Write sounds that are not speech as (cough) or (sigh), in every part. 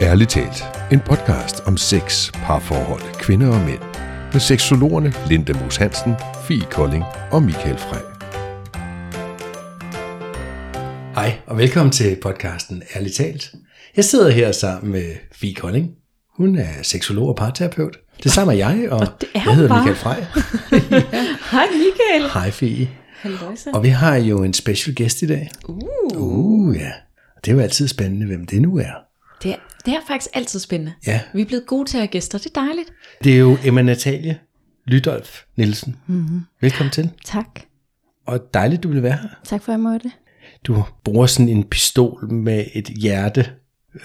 Ærligt talt, en podcast om sex, parforhold, kvinder og mænd. Med seksologerne Linda Moos Hansen, Fie Kolding og Michael Frey. Hej, og velkommen til podcasten Ærligt talt. Jeg sidder her sammen med Fie Kolding. Hun er seksolog og parterapeut. Det samme er jeg, og, Og det er jeg hedder bare. Michael Frey. (laughs) Hej Michael. Hej Fie. Halløjsa. Og vi har jo en special guest i dag. Uh. Uh, ja. Det er jo altid spændende, hvem det nu er. Det, er, det er faktisk altid spændende. Ja. Vi er blevet gode til at have gæster, det er dejligt. Det er jo Emma Natalie Lydolf Nielsen. Mm-hmm. Velkommen til. Tak. Og dejligt, du vil være her. Tak for, at jeg måtte. Du bruger sådan en pistol med et hjerte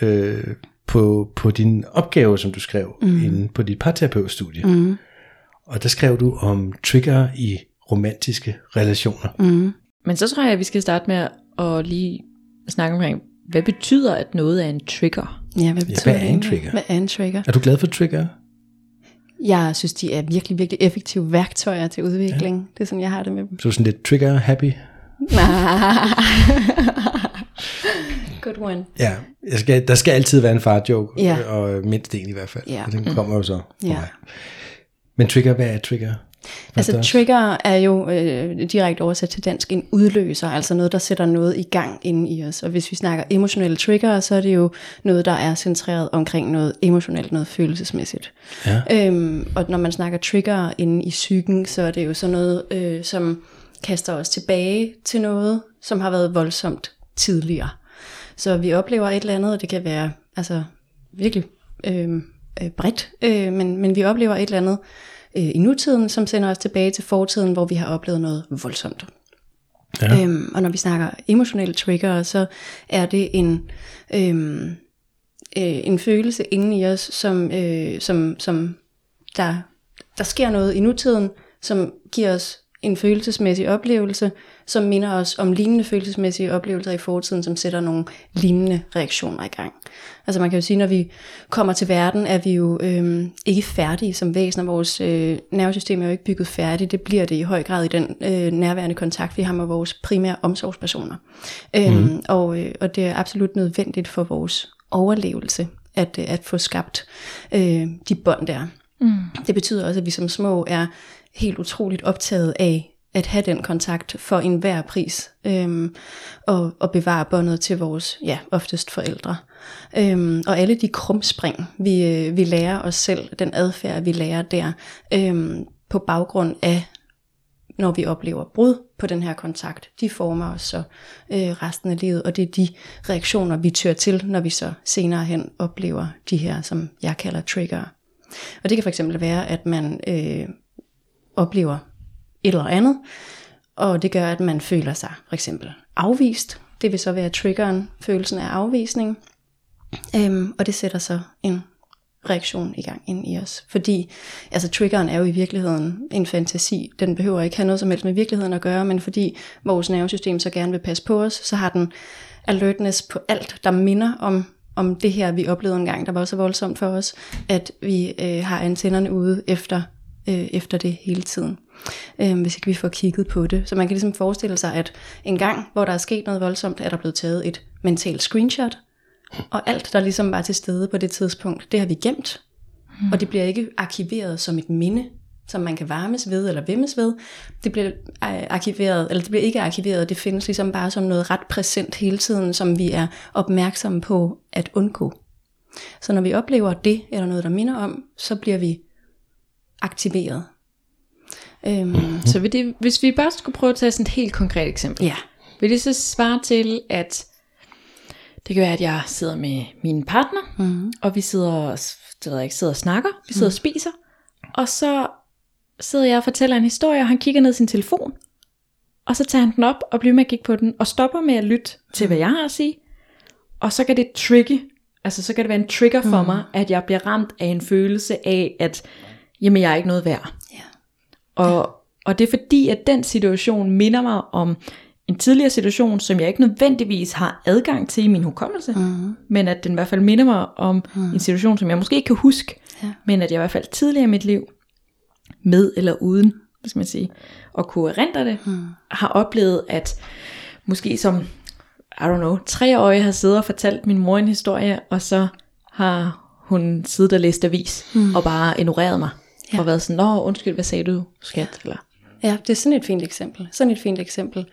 øh, på, på din opgave, som du skrev mm. inde på dit parterapeutstudie. Mm. Og der skrev du om trigger i romantiske relationer. Mm. Men så tror jeg, at vi skal starte med at lige snakke omkring, hvad betyder, at noget er en trigger? Ja, hvad betyder hvad er en det? trigger? Hvad er en trigger? Er du glad for trigger? Jeg synes, de er virkelig, virkelig effektive værktøjer til udvikling. Ja. Det er sådan, jeg har det med dem. Så er du sådan lidt trigger happy? Good one. Ja, jeg skal, der skal altid være en far-joke, Ja. og mindst en i hvert fald. Ja. Og den kommer jo så Ja. mig. Men trigger, hvad er trigger? Altså Forstås? trigger er jo øh, direkte oversat til dansk en udløser, altså noget, der sætter noget i gang inde i os. Og hvis vi snakker emotionelle trigger, så er det jo noget, der er centreret omkring noget emotionelt, noget følelsesmæssigt. Ja. Øhm, og når man snakker trigger inde i psyken, så er det jo sådan noget, øh, som kaster os tilbage til noget, som har været voldsomt tidligere. Så vi oplever et eller andet, og det kan være altså virkelig øh, øh, bredt, øh, men, men vi oplever et eller andet øh, i nutiden, som sender os tilbage til fortiden, hvor vi har oplevet noget voldsomt. Ja. Øhm, og når vi snakker emotionelle trigger, så er det en, øhm, øh, en følelse inde i os, som, øh, som, som der, der sker noget i nutiden, som giver os en følelsesmæssig oplevelse, som minder os om lignende følelsesmæssige oplevelser i fortiden, som sætter nogle lignende reaktioner i gang. Altså man kan jo sige, når vi kommer til verden, er vi jo øhm, ikke færdige som væsener. Vores øh, nervesystem er jo ikke bygget færdigt. Det bliver det i høj grad i den øh, nærværende kontakt, vi har med vores primære omsorgspersoner. Øhm, og, øh, og det er absolut nødvendigt for vores overlevelse, at, øh, at få skabt øh, de bånd der. Mm. Det betyder også, at vi som små er helt utroligt optaget af at have den kontakt for enhver pris, øhm, og, og bevare båndet til vores, ja, oftest forældre. Øhm, og alle de krumspring, vi, øh, vi lærer os selv, den adfærd, vi lærer der, øhm, på baggrund af, når vi oplever brud på den her kontakt, de former os så øh, resten af livet, og det er de reaktioner, vi tør til, når vi så senere hen oplever de her, som jeg kalder trigger. Og det kan fx være, at man øh, oplever et eller andet, og det gør, at man føler sig for eksempel afvist. Det vil så være triggeren, følelsen af afvisning. Øhm, og det sætter så en reaktion i gang ind i os. Fordi altså, triggeren er jo i virkeligheden en fantasi. Den behøver ikke have noget som helst med virkeligheden at gøre, men fordi vores nervesystem så gerne vil passe på os, så har den alertness på alt, der minder om, om det her, vi oplevede en gang, der var så voldsomt for os, at vi øh, har antennerne ude efter, øh, efter det hele tiden. Øh, hvis ikke vi får kigget på det. Så man kan ligesom forestille sig, at en gang, hvor der er sket noget voldsomt, er der blevet taget et mentalt screenshot, og alt, der ligesom var til stede på det tidspunkt, det har vi gemt. Mm. Og det bliver ikke arkiveret som et minde, som man kan varmes ved eller vemmes ved. Det bliver øh, arkiveret, eller det bliver ikke arkiveret, det findes ligesom bare som noget ret præsent hele tiden, som vi er opmærksomme på at undgå. Så når vi oplever det, eller noget, der minder om, så bliver vi aktiveret. Øhm, Så vil det, hvis vi bare skulle prøve at tage sådan et helt konkret eksempel. ja. Vil det så svare til, at det kan være, at jeg sidder med min partner, mm. og vi sidder, det ved jeg ikke, sidder og snakker, vi sidder mm. og spiser, og så sidder jeg og fortæller en historie, og han kigger ned i sin telefon, og så tager han den op og bliver med at kigge på den, og stopper med at lytte til, hvad jeg har at sige, og så kan det trigge, altså så kan det være en trigger for mm. mig, at jeg bliver ramt af en følelse af, at jamen jeg er ikke noget værd. Ja. Og, og det er fordi, at den situation minder mig om en tidligere situation, som jeg ikke nødvendigvis har adgang til i min hukommelse, mm. men at den i hvert fald minder mig om mm. en situation, som jeg måske ikke kan huske, Ja. men at jeg i hvert fald tidligere i mit liv, med eller uden, hvad skal man sige, at kunne erindre det, mm. har oplevet, at måske som, I don't know, treårig har siddet og fortalt min mor en historie, og så har hun siddet og læst avis, mm. og bare ignoreret mig. Ja. Og været sådan, nå undskyld, hvad sagde du, skat? Eller, Ja, det er sådan et fint eksempel. Sådan et fint eksempel.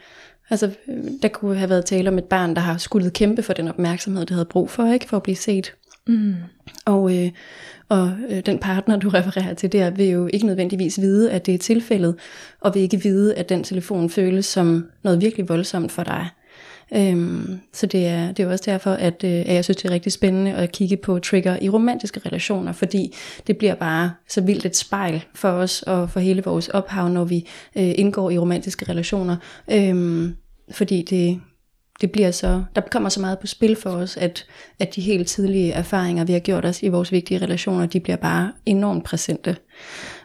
Altså, der kunne have været tale om et barn, der har skulle kæmpe for den opmærksomhed, det havde brug for, ikke for at blive set. Mm. Og, øh, og øh, den partner, du (laughs) refererer til der, vil jo ikke nødvendigvis vide, at det er tilfældet, og vil ikke vide, at den telefon føles som noget virkelig voldsomt for dig. Øhm, så det er, det er også derfor, at, øh, at jeg synes, det er rigtig spændende at kigge på trigger i romantiske relationer, fordi det bliver bare så vildt et spejl for os og for hele vores ophav, når vi øh, indgår i romantiske relationer. Øhm, fordi det, det bliver så, der kommer så meget på spil for os, at, at de helt tidlige erfaringer, vi har gjort os i vores vigtige relationer, de bliver bare enormt præsente.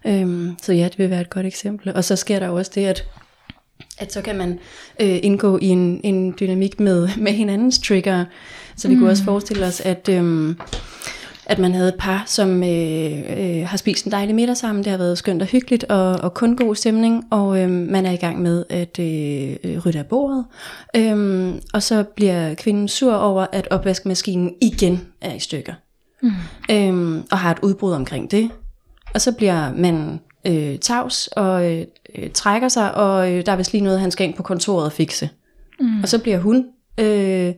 Øhm, så ja, det vil være et godt eksempel. Og så sker der jo også det, at at så kan man øh, indgå i en, en dynamik med, med hinandens trigger. Så vi mm. kunne også forestille os, at, øh, at man havde et par, som øh, øh, har spist en dejlig middag sammen. Det har været skønt og hyggeligt og, og kun god stemning. Og øh, man er i gang med at øh, rydde af bordet. Øh, og så bliver kvinden sur over, at opvaskemaskinen igen er i stykker. Mm. Øh, og har et udbrud omkring det. Og så bliver man øh, tavs og øh, øh, trækker sig, og øh, der er vist lige noget, han skal ind på kontoret og fikse. Mm. Og så bliver hun øh,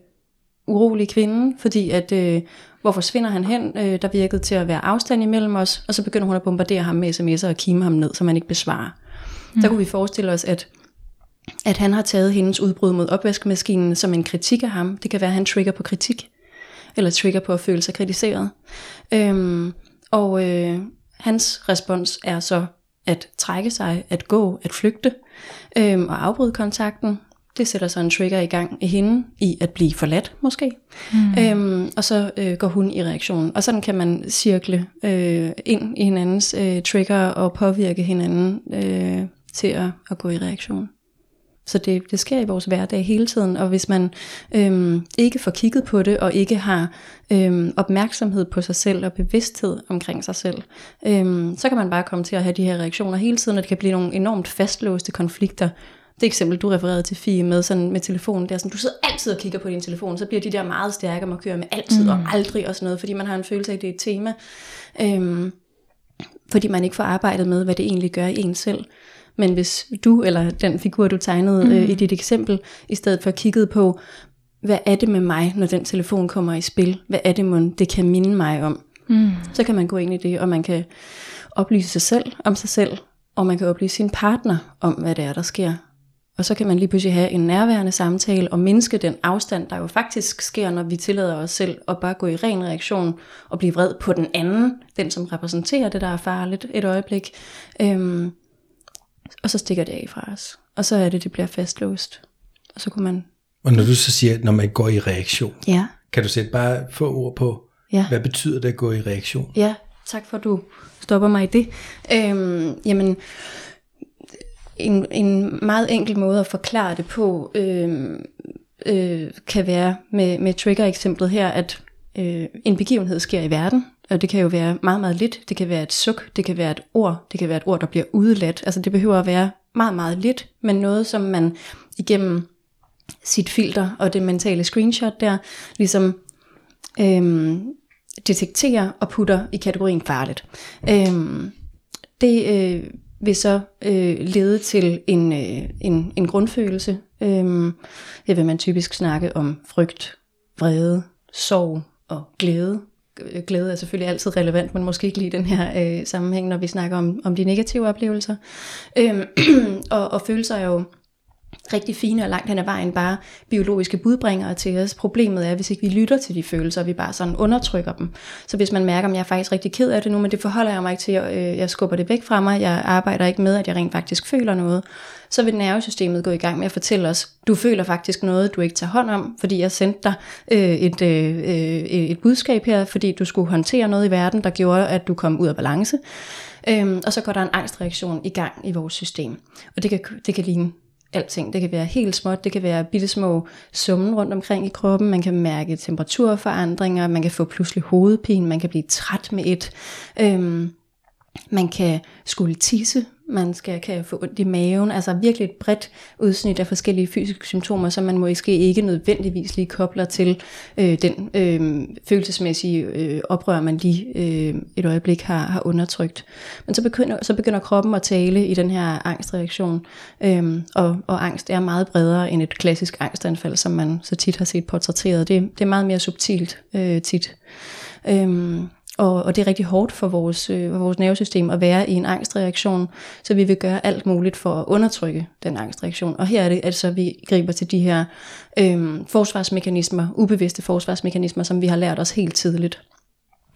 urolig kvinde, fordi at, øh, hvor forsvinder han hen? Øh, der virkede til at være afstand imellem os, og så begynder hun at bombardere ham med sms'er og kime ham ned, så man ikke besvarer. Mm. Så kunne vi forestille os, at at han har taget hendes udbrud mod opvaskemaskinen som en kritik af ham. Det kan være, at han trigger på kritik, eller trigger på at føle sig kritiseret. Øhm, og øh, hans respons er så at trække sig, at gå, at flygte øhm, og afbryde kontakten. Det sætter så en trigger i gang i hende i at blive forladt måske. Mm. Øhm, og så øh, går hun i reaktion. Og sådan kan man cirkle øh, ind i hinandens øh, trigger og påvirke hinanden øh, til at, at gå i reaktion. Så det, det sker i vores hverdag hele tiden, og hvis man øhm, ikke får kigget på det, og ikke har øhm, opmærksomhed på sig selv og bevidsthed omkring sig selv, øhm, så kan man bare komme til at have de her reaktioner hele tiden, og det kan blive nogle enormt fastlåste konflikter. Det eksempel, du refererede til Fie med, sådan med telefonen, det er sådan, du sidder altid og kigger på din telefon, så bliver de der meget stærke markører med altid mm. og aldrig og sådan noget, fordi man har en følelse af, at det er et tema. Øhm, fordi man ikke får arbejdet med, hvad det egentlig gør i en selv. Men hvis du, eller den figur, du tegnede mm. øh, i dit eksempel, i stedet for kigget på, hvad er det med mig, når den telefon kommer i spil? Hvad er det, man, det kan minde mig om? Mm. Så kan man gå ind i det, og man kan oplyse sig selv om sig selv, og man kan oplyse sin partner om, hvad det er, der sker. Og så kan man lige pludselig have en nærværende samtale og mindske den afstand, der jo faktisk sker, når vi tillader os selv at bare gå i ren reaktion og blive vred på den anden, den som repræsenterer det, der er farligt et øjeblik. Øhm, og så stikker det af fra os. Og så er det, det bliver fastlåst. Og så kunne man... Og når du så siger, når man går i reaktion, ja. kan du sætte bare få ord på, ja. hvad betyder det at gå i reaktion? Ja, tak for at du stopper mig i det. Øhm, jamen, en, en meget enkel måde at forklare det på, øhm, øh, kan være med, med trigger-eksemplet her, at øh, en begivenhed sker i verden, og det kan jo være meget, meget lidt. Det kan være et suk, det kan være et ord, det kan være et ord, der bliver udladt. Altså det behøver at være meget, meget lidt, men noget, som man igennem sit filter og det mentale screenshot der, ligesom øhm, detekterer og putter i kategorien farligt. Øhm, det øh, vil så øh, lede til en, øh, en, en grundfølelse. Øhm, her vil man typisk snakke om frygt, vrede, sorg og glæde Øh, glæde er selvfølgelig altid relevant, men måske ikke lige den her øh, sammenhæng, når vi snakker om, om de negative oplevelser. Øhm, (clears throat) og, og følelser er jo rigtig fine og langt hen ad vejen bare biologiske budbringere til os. Problemet er, hvis ikke vi lytter til de følelser, og vi bare sådan undertrykker dem. Så hvis man mærker, at jeg er faktisk rigtig ked af det nu, men det forholder jeg mig ikke til, øh, jeg skubber det væk fra mig, jeg arbejder ikke med, at jeg rent faktisk føler noget, så vil nervesystemet gå i gang med at fortælle os, du føler faktisk noget, du ikke tager hånd om, fordi jeg sendte dig øh, et, øh, øh et budskab her, fordi du skulle håndtere noget i verden, der gjorde, at du kom ud af balance. Øhm, og så går der en angstreaktion i gang i vores system. Og det kan, det kan ligne alting. Det kan være helt småt, det kan være bitte små summen rundt omkring i kroppen, man kan mærke temperaturforandringer, man kan få pludselig hovedpine, man kan blive træt med et. Øhm, man kan skulle tisse, man skal, kan få ondt i maven, altså virkelig et bredt udsnit af forskellige fysiske symptomer, som man måske ikke nødvendigvis lige kobler til øh, den øh, følelsesmæssige øh, oprør, man lige øh, et øjeblik har, har undertrykt. Men så begynder, så begynder kroppen at tale i den her angstreaktion, øh, og, og angst er meget bredere end et klassisk angstanfald, som man så tit har set portrætteret. Det, det er meget mere subtilt øh, tit. Øh, og, og det er rigtig hårdt for vores, øh, for vores nervesystem at være i en angstreaktion, så vi vil gøre alt muligt for at undertrykke den angstreaktion. Og her er det altså, vi griber til de her øh, forsvarsmekanismer, ubevidste forsvarsmekanismer, som vi har lært os helt tidligt.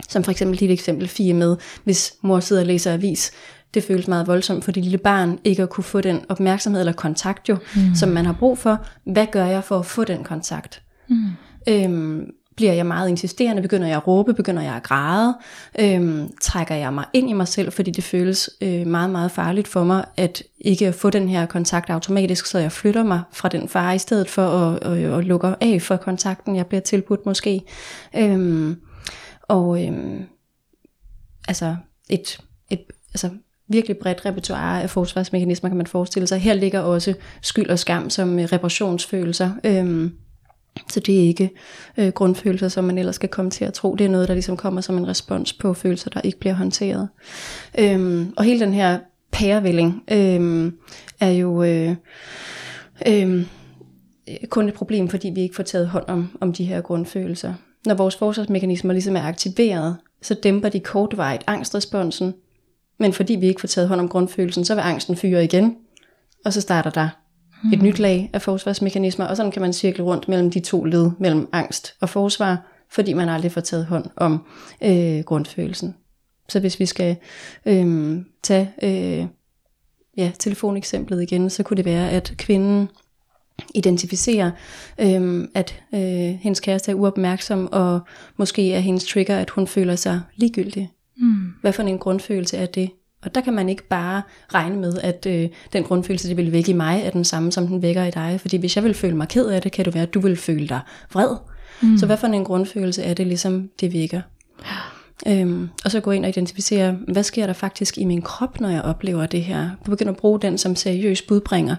Som for eksempel dit eksempel fire med, hvis mor sidder og læser avis, det føles meget voldsomt for det lille barn ikke at kunne få den opmærksomhed eller kontakt jo, mm. som man har brug for. Hvad gør jeg for at få den kontakt? Mm. Øhm, bliver jeg meget insisterende, begynder jeg at råbe, begynder jeg at græde, øhm, trækker jeg mig ind i mig selv, fordi det føles øh, meget, meget farligt for mig, at ikke at få den her kontakt automatisk, så jeg flytter mig fra den far, i stedet for at, at, at lukke af for kontakten, jeg bliver tilbudt måske. Øhm, og øhm, altså et, et altså virkelig bredt repertoire af forsvarsmekanismer, kan man forestille sig. Her ligger også skyld og skam som reparationsfølelser. Øhm, så det er ikke øh, grundfølelser, som man ellers skal komme til at tro. Det er noget, der ligesom kommer som en respons på følelser, der ikke bliver håndteret. Øhm, og hele den her pærevælling øhm, er jo øh, øh, kun et problem, fordi vi ikke får taget hånd om, om de her grundfølelser. Når vores forsvarsmekanismer ligesom er aktiveret, så dæmper de kortvarigt angstresponsen, men fordi vi ikke får taget hånd om grundfølelsen, så vil angsten fyre igen, og så starter der et hmm. nyt lag af forsvarsmekanismer, og sådan kan man cirkle rundt mellem de to led, mellem angst og forsvar, fordi man aldrig får taget hånd om øh, grundfølelsen. Så hvis vi skal øh, tage øh, ja, telefoneksemplet igen, så kunne det være, at kvinden identificerer, øh, at øh, hendes kæreste er uopmærksom, og måske er hendes trigger, at hun føler sig ligegyldig. Mm. Hvad for en grundfølelse er det? Og der kan man ikke bare regne med, at øh, den grundfølelse, det vil vække i mig, er den samme, som den vækker i dig. Fordi hvis jeg vil føle mig ked af det, kan det være, at du vil føle dig vred. Mm. Så hvad for en grundfølelse er det ligesom, det vækker? Øhm, og så gå ind og identificere, hvad sker der faktisk i min krop, når jeg oplever det her. Begynde at bruge den som seriøs budbringer,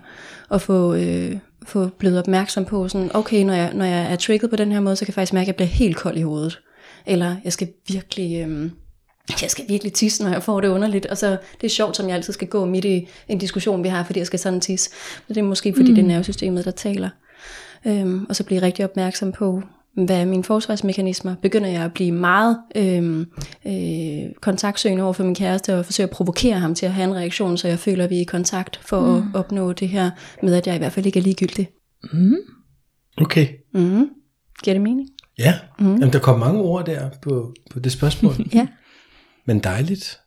og få, øh, få blevet opmærksom på, sådan, okay, når jeg, når jeg er trigget på den her måde, så kan jeg faktisk mærke, at jeg bliver helt kold i hovedet. Eller jeg skal virkelig... Øh, jeg skal virkelig tisse, når jeg får det underligt. Og så det er sjovt, som jeg altid skal gå midt i en diskussion, vi har, fordi jeg skal sådan tisse. Men det er måske, fordi mm. det er nervesystemet, der taler. Øhm, og så blive rigtig opmærksom på, hvad er mine forsvarsmekanismer? Begynder jeg at blive meget øhm, øh, kontaktsøgende over for min kæreste, og forsøge at provokere ham til at have en reaktion, så jeg føler, at vi er i kontakt for mm. at opnå det her med, at jeg i hvert fald ikke er ligegyldig. Mm. Okay. Mm. Giver det mening? Ja, mm. Jamen, der kom mange ord der på, på det spørgsmål. (laughs) ja men dejligt.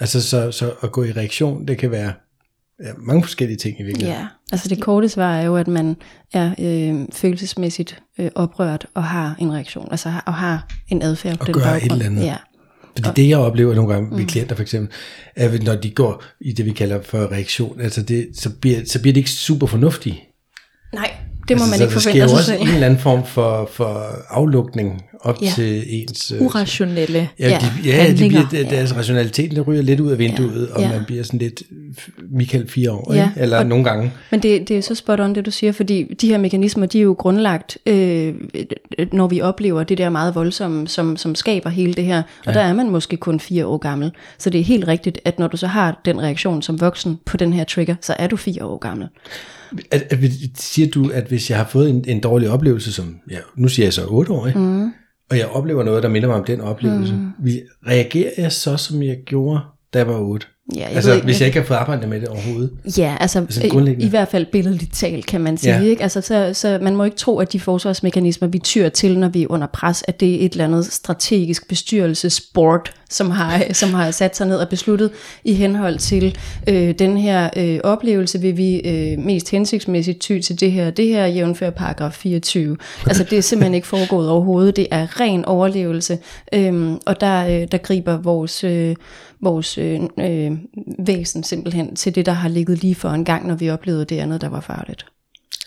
Altså så, så at gå i reaktion, det kan være ja, mange forskellige ting i virkeligheden. Ja, altså det korte svar er jo, at man er øh, følelsesmæssigt øh, oprørt og har en reaktion, altså og har en adfærd på og den gør baggrund. et eller andet. Ja. Fordi og, det jeg oplever nogle gange ved mm. klienter for eksempel, er når de går i det vi kalder for reaktion, altså det, så, bliver, så bliver det ikke super fornuftige. Nej, det må altså, man ikke forvente sig Der sker også en eller anden form for, for aflukning op ja. til ens... Øh, Urationelle ja, de, ja, det bliver, det, deres rationaliteten der ryger lidt ud af vinduet, ja. og man bliver sådan lidt Michael fire år, ja. eller og, nogle gange. Men det, det er så spot on det, du siger, fordi de her mekanismer, de er jo grundlagt, øh, når vi oplever det der meget voldsomme, som, som skaber hele det her, og ja. der er man måske kun fire år gammel. Så det er helt rigtigt, at når du så har den reaktion som voksen på den her trigger, så er du fire år gammel. At, at, siger du, at hvis jeg har fået en, en dårlig oplevelse, som ja, nu siger jeg så 8 år, mm. og jeg oplever noget, der minder mig om den oplevelse, mm. reagerer jeg så, som jeg gjorde, da jeg var 8? Ja, jeg altså, ved, hvis jeg ikke har fået arbejdet med det overhovedet. Ja, altså, altså i, i hvert fald billedligt talt, kan man sige. Ja. Ikke? Altså, så, så man må ikke tro, at de forsvarsmekanismer, vi tyr til, når vi er under pres, at det er et eller andet strategisk bestyrelsesboard, som har, som har sat sig ned og besluttet i henhold til øh, den her øh, oplevelse, vil vi øh, mest hensigtsmæssigt ty til det her, det her jævnfør paragraf 24. Altså det er simpelthen ikke foregået overhovedet, det er ren overlevelse, øh, og der, øh, der griber vores... Øh, vores øh, øh, væsen simpelthen til det, der har ligget lige for en gang, når vi oplevede det andet, der var farligt.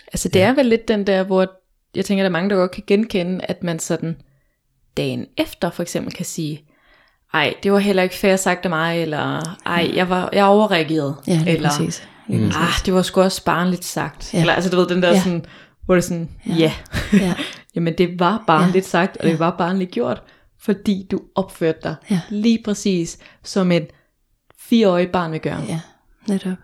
Altså det ja. er vel lidt den der, hvor jeg tænker, der er mange, der godt kan genkende, at man sådan dagen efter for eksempel kan sige, ej, det var heller ikke fair sagt af mig, eller ej, jeg, var, jeg overreagerede. Ja, lige eller, præcis. Lige præcis. ah, det var sgu også barnligt sagt. Ja. Ja. Eller altså, du ved, den der Ja. ja. sådan, hvor det er sådan, ja, ja. Ja. (laughs) jamen det var barnligt Ja. sagt, og det var barnligt gjort, fordi du opførte dig Ja. lige præcis som et fireårig barn vil gøre. ja, netop.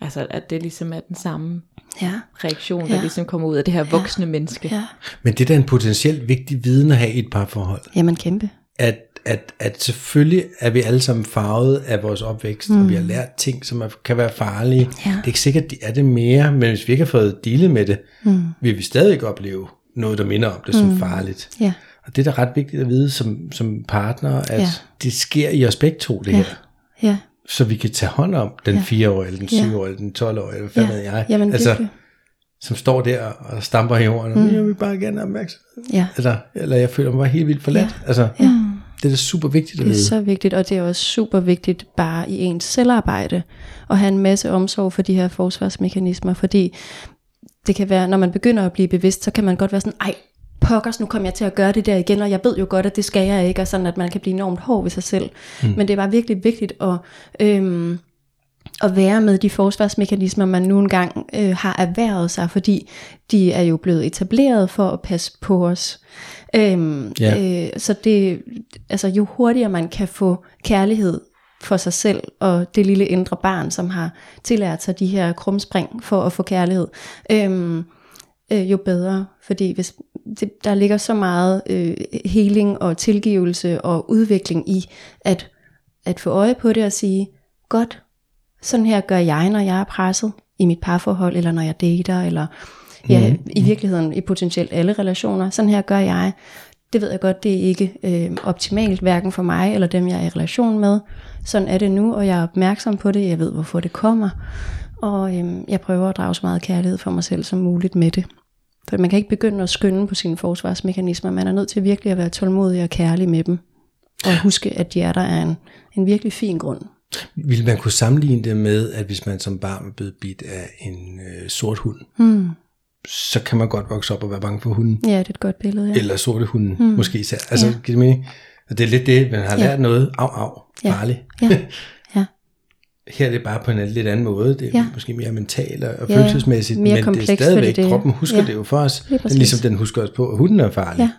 Altså, at det ligesom er den samme Ja, reaktion, Ja. der ligesom kommer ud af det her voksne menneske. ja. Men det er da en potentielt vigtig viden at have i et parforhold. Jamen kæmpe. At, at, at selvfølgelig er vi alle sammen farvet af vores opvækst, mm. og vi har lært ting, som er, kan være farlige. Ja. Det er ikke sikkert, de er det mere, men hvis vi ikke har fået dealet med det, mm. vil vi stadig opleve noget, der minder om det som farligt. Ja, Og det er da ret vigtigt at vide som, som partner, at Ja. det sker i os begge to, det Ja. her. ja, Så vi kan tage hånd om den Ja. 4-årige, eller den Ja. 7-årige, eller den 12-årige, eller hvad ja. ved jeg. Jamen altså, virkelig. som står der og stamper i jorden, og mm. jeg vil bare gerne opmærksomhed. Ja. Eller, eller jeg føler mig bare helt vildt forladt. Ja. Altså, Ja. Det er super vigtigt at Det er vide. så vigtigt, og det er også super vigtigt bare i ens selvarbejde at have en masse omsorg for de her forsvarsmekanismer, fordi det kan være, når man begynder at blive bevidst, så kan man godt være sådan, ej, pokkers, nu kommer jeg til at gøre det der igen, og jeg ved jo godt, at det skal jeg ikke, og sådan at man kan blive enormt hård ved sig selv. Mm. Men det er bare virkelig vigtigt at, øhm, at være med de forsvarsmekanismer, man nu engang øh, har erhvervet sig, fordi de er jo blevet etableret for at passe på os. Øhm, Ja. øh, så det, altså jo hurtigere man kan få kærlighed for sig selv og det lille indre barn, som har tillært sig de her krumspring for at få kærlighed, øhm, øh, jo bedre. Fordi hvis det, der ligger så meget øh, heling og tilgivelse og udvikling i at, at få øje på det og sige, godt, sådan her gør jeg, når jeg er presset i mit parforhold, eller når jeg dater, eller ja, mm. i virkeligheden i potentielt alle relationer. Sådan her gør jeg. Det ved jeg godt, det er ikke øh, optimalt, hverken for mig eller dem, jeg er i relation med. Sådan er det nu, og jeg er opmærksom på det. Jeg ved, hvorfor det kommer. Og øh, jeg prøver at drage så meget kærlighed for mig selv som muligt med det. For man kan ikke begynde at skynde på sine forsvarsmekanismer. Man er nødt til virkelig at være tålmodig og kærlig med dem. Og huske, at de er en, en virkelig fin grund. Vil man kunne sammenligne det med, at hvis man som barn er blevet bidt af en øh, sort hund, Hmm. Så kan man godt vokse op og være bange for hunden. Ja, det er et godt billede. Ja. Eller sorte hunden, mm. måske især. Altså, Ja. ja. giver det mening? Og det er lidt det, man har Ja. lært noget. Au, au, Ja. farligt. Ja. Ja. Her er det bare på en lidt anden måde. Det er Ja. ja. måske mere mentalt og Ja, følelsesmæssigt, mere men det er stadigvæk, det- kroppen husker ja. det jo for os. Ligesom den husker os på, at hunden er farlig. Ja.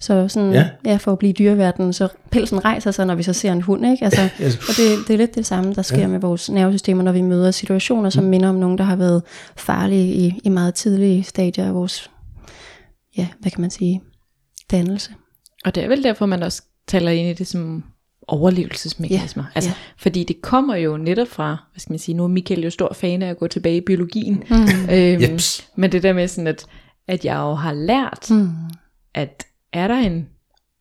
Så sådan, ja. Ja. for at blive dyreverden, så pelsen rejser sig, når vi så ser en hund, ikke? Altså, (laughs) Ja. og det, det er lidt det samme, der sker ja. Med vores nervesystemer, når vi møder situationer, som mm. minder om nogen, der har været farlige i, i meget tidlige stadier af vores, ja, hvad kan man sige, dannelse. Og det er vel derfor, man også taler ind i det som overlevelsesmekanismer. Ja, altså, ja. Fordi det kommer jo netop fra, hvad skal man sige, nu er Michael jo stor fan af at gå tilbage i biologien. Mm. Øhm, Jeps. Men det der med sådan, at, at jeg jo har lært, Mm. at er der en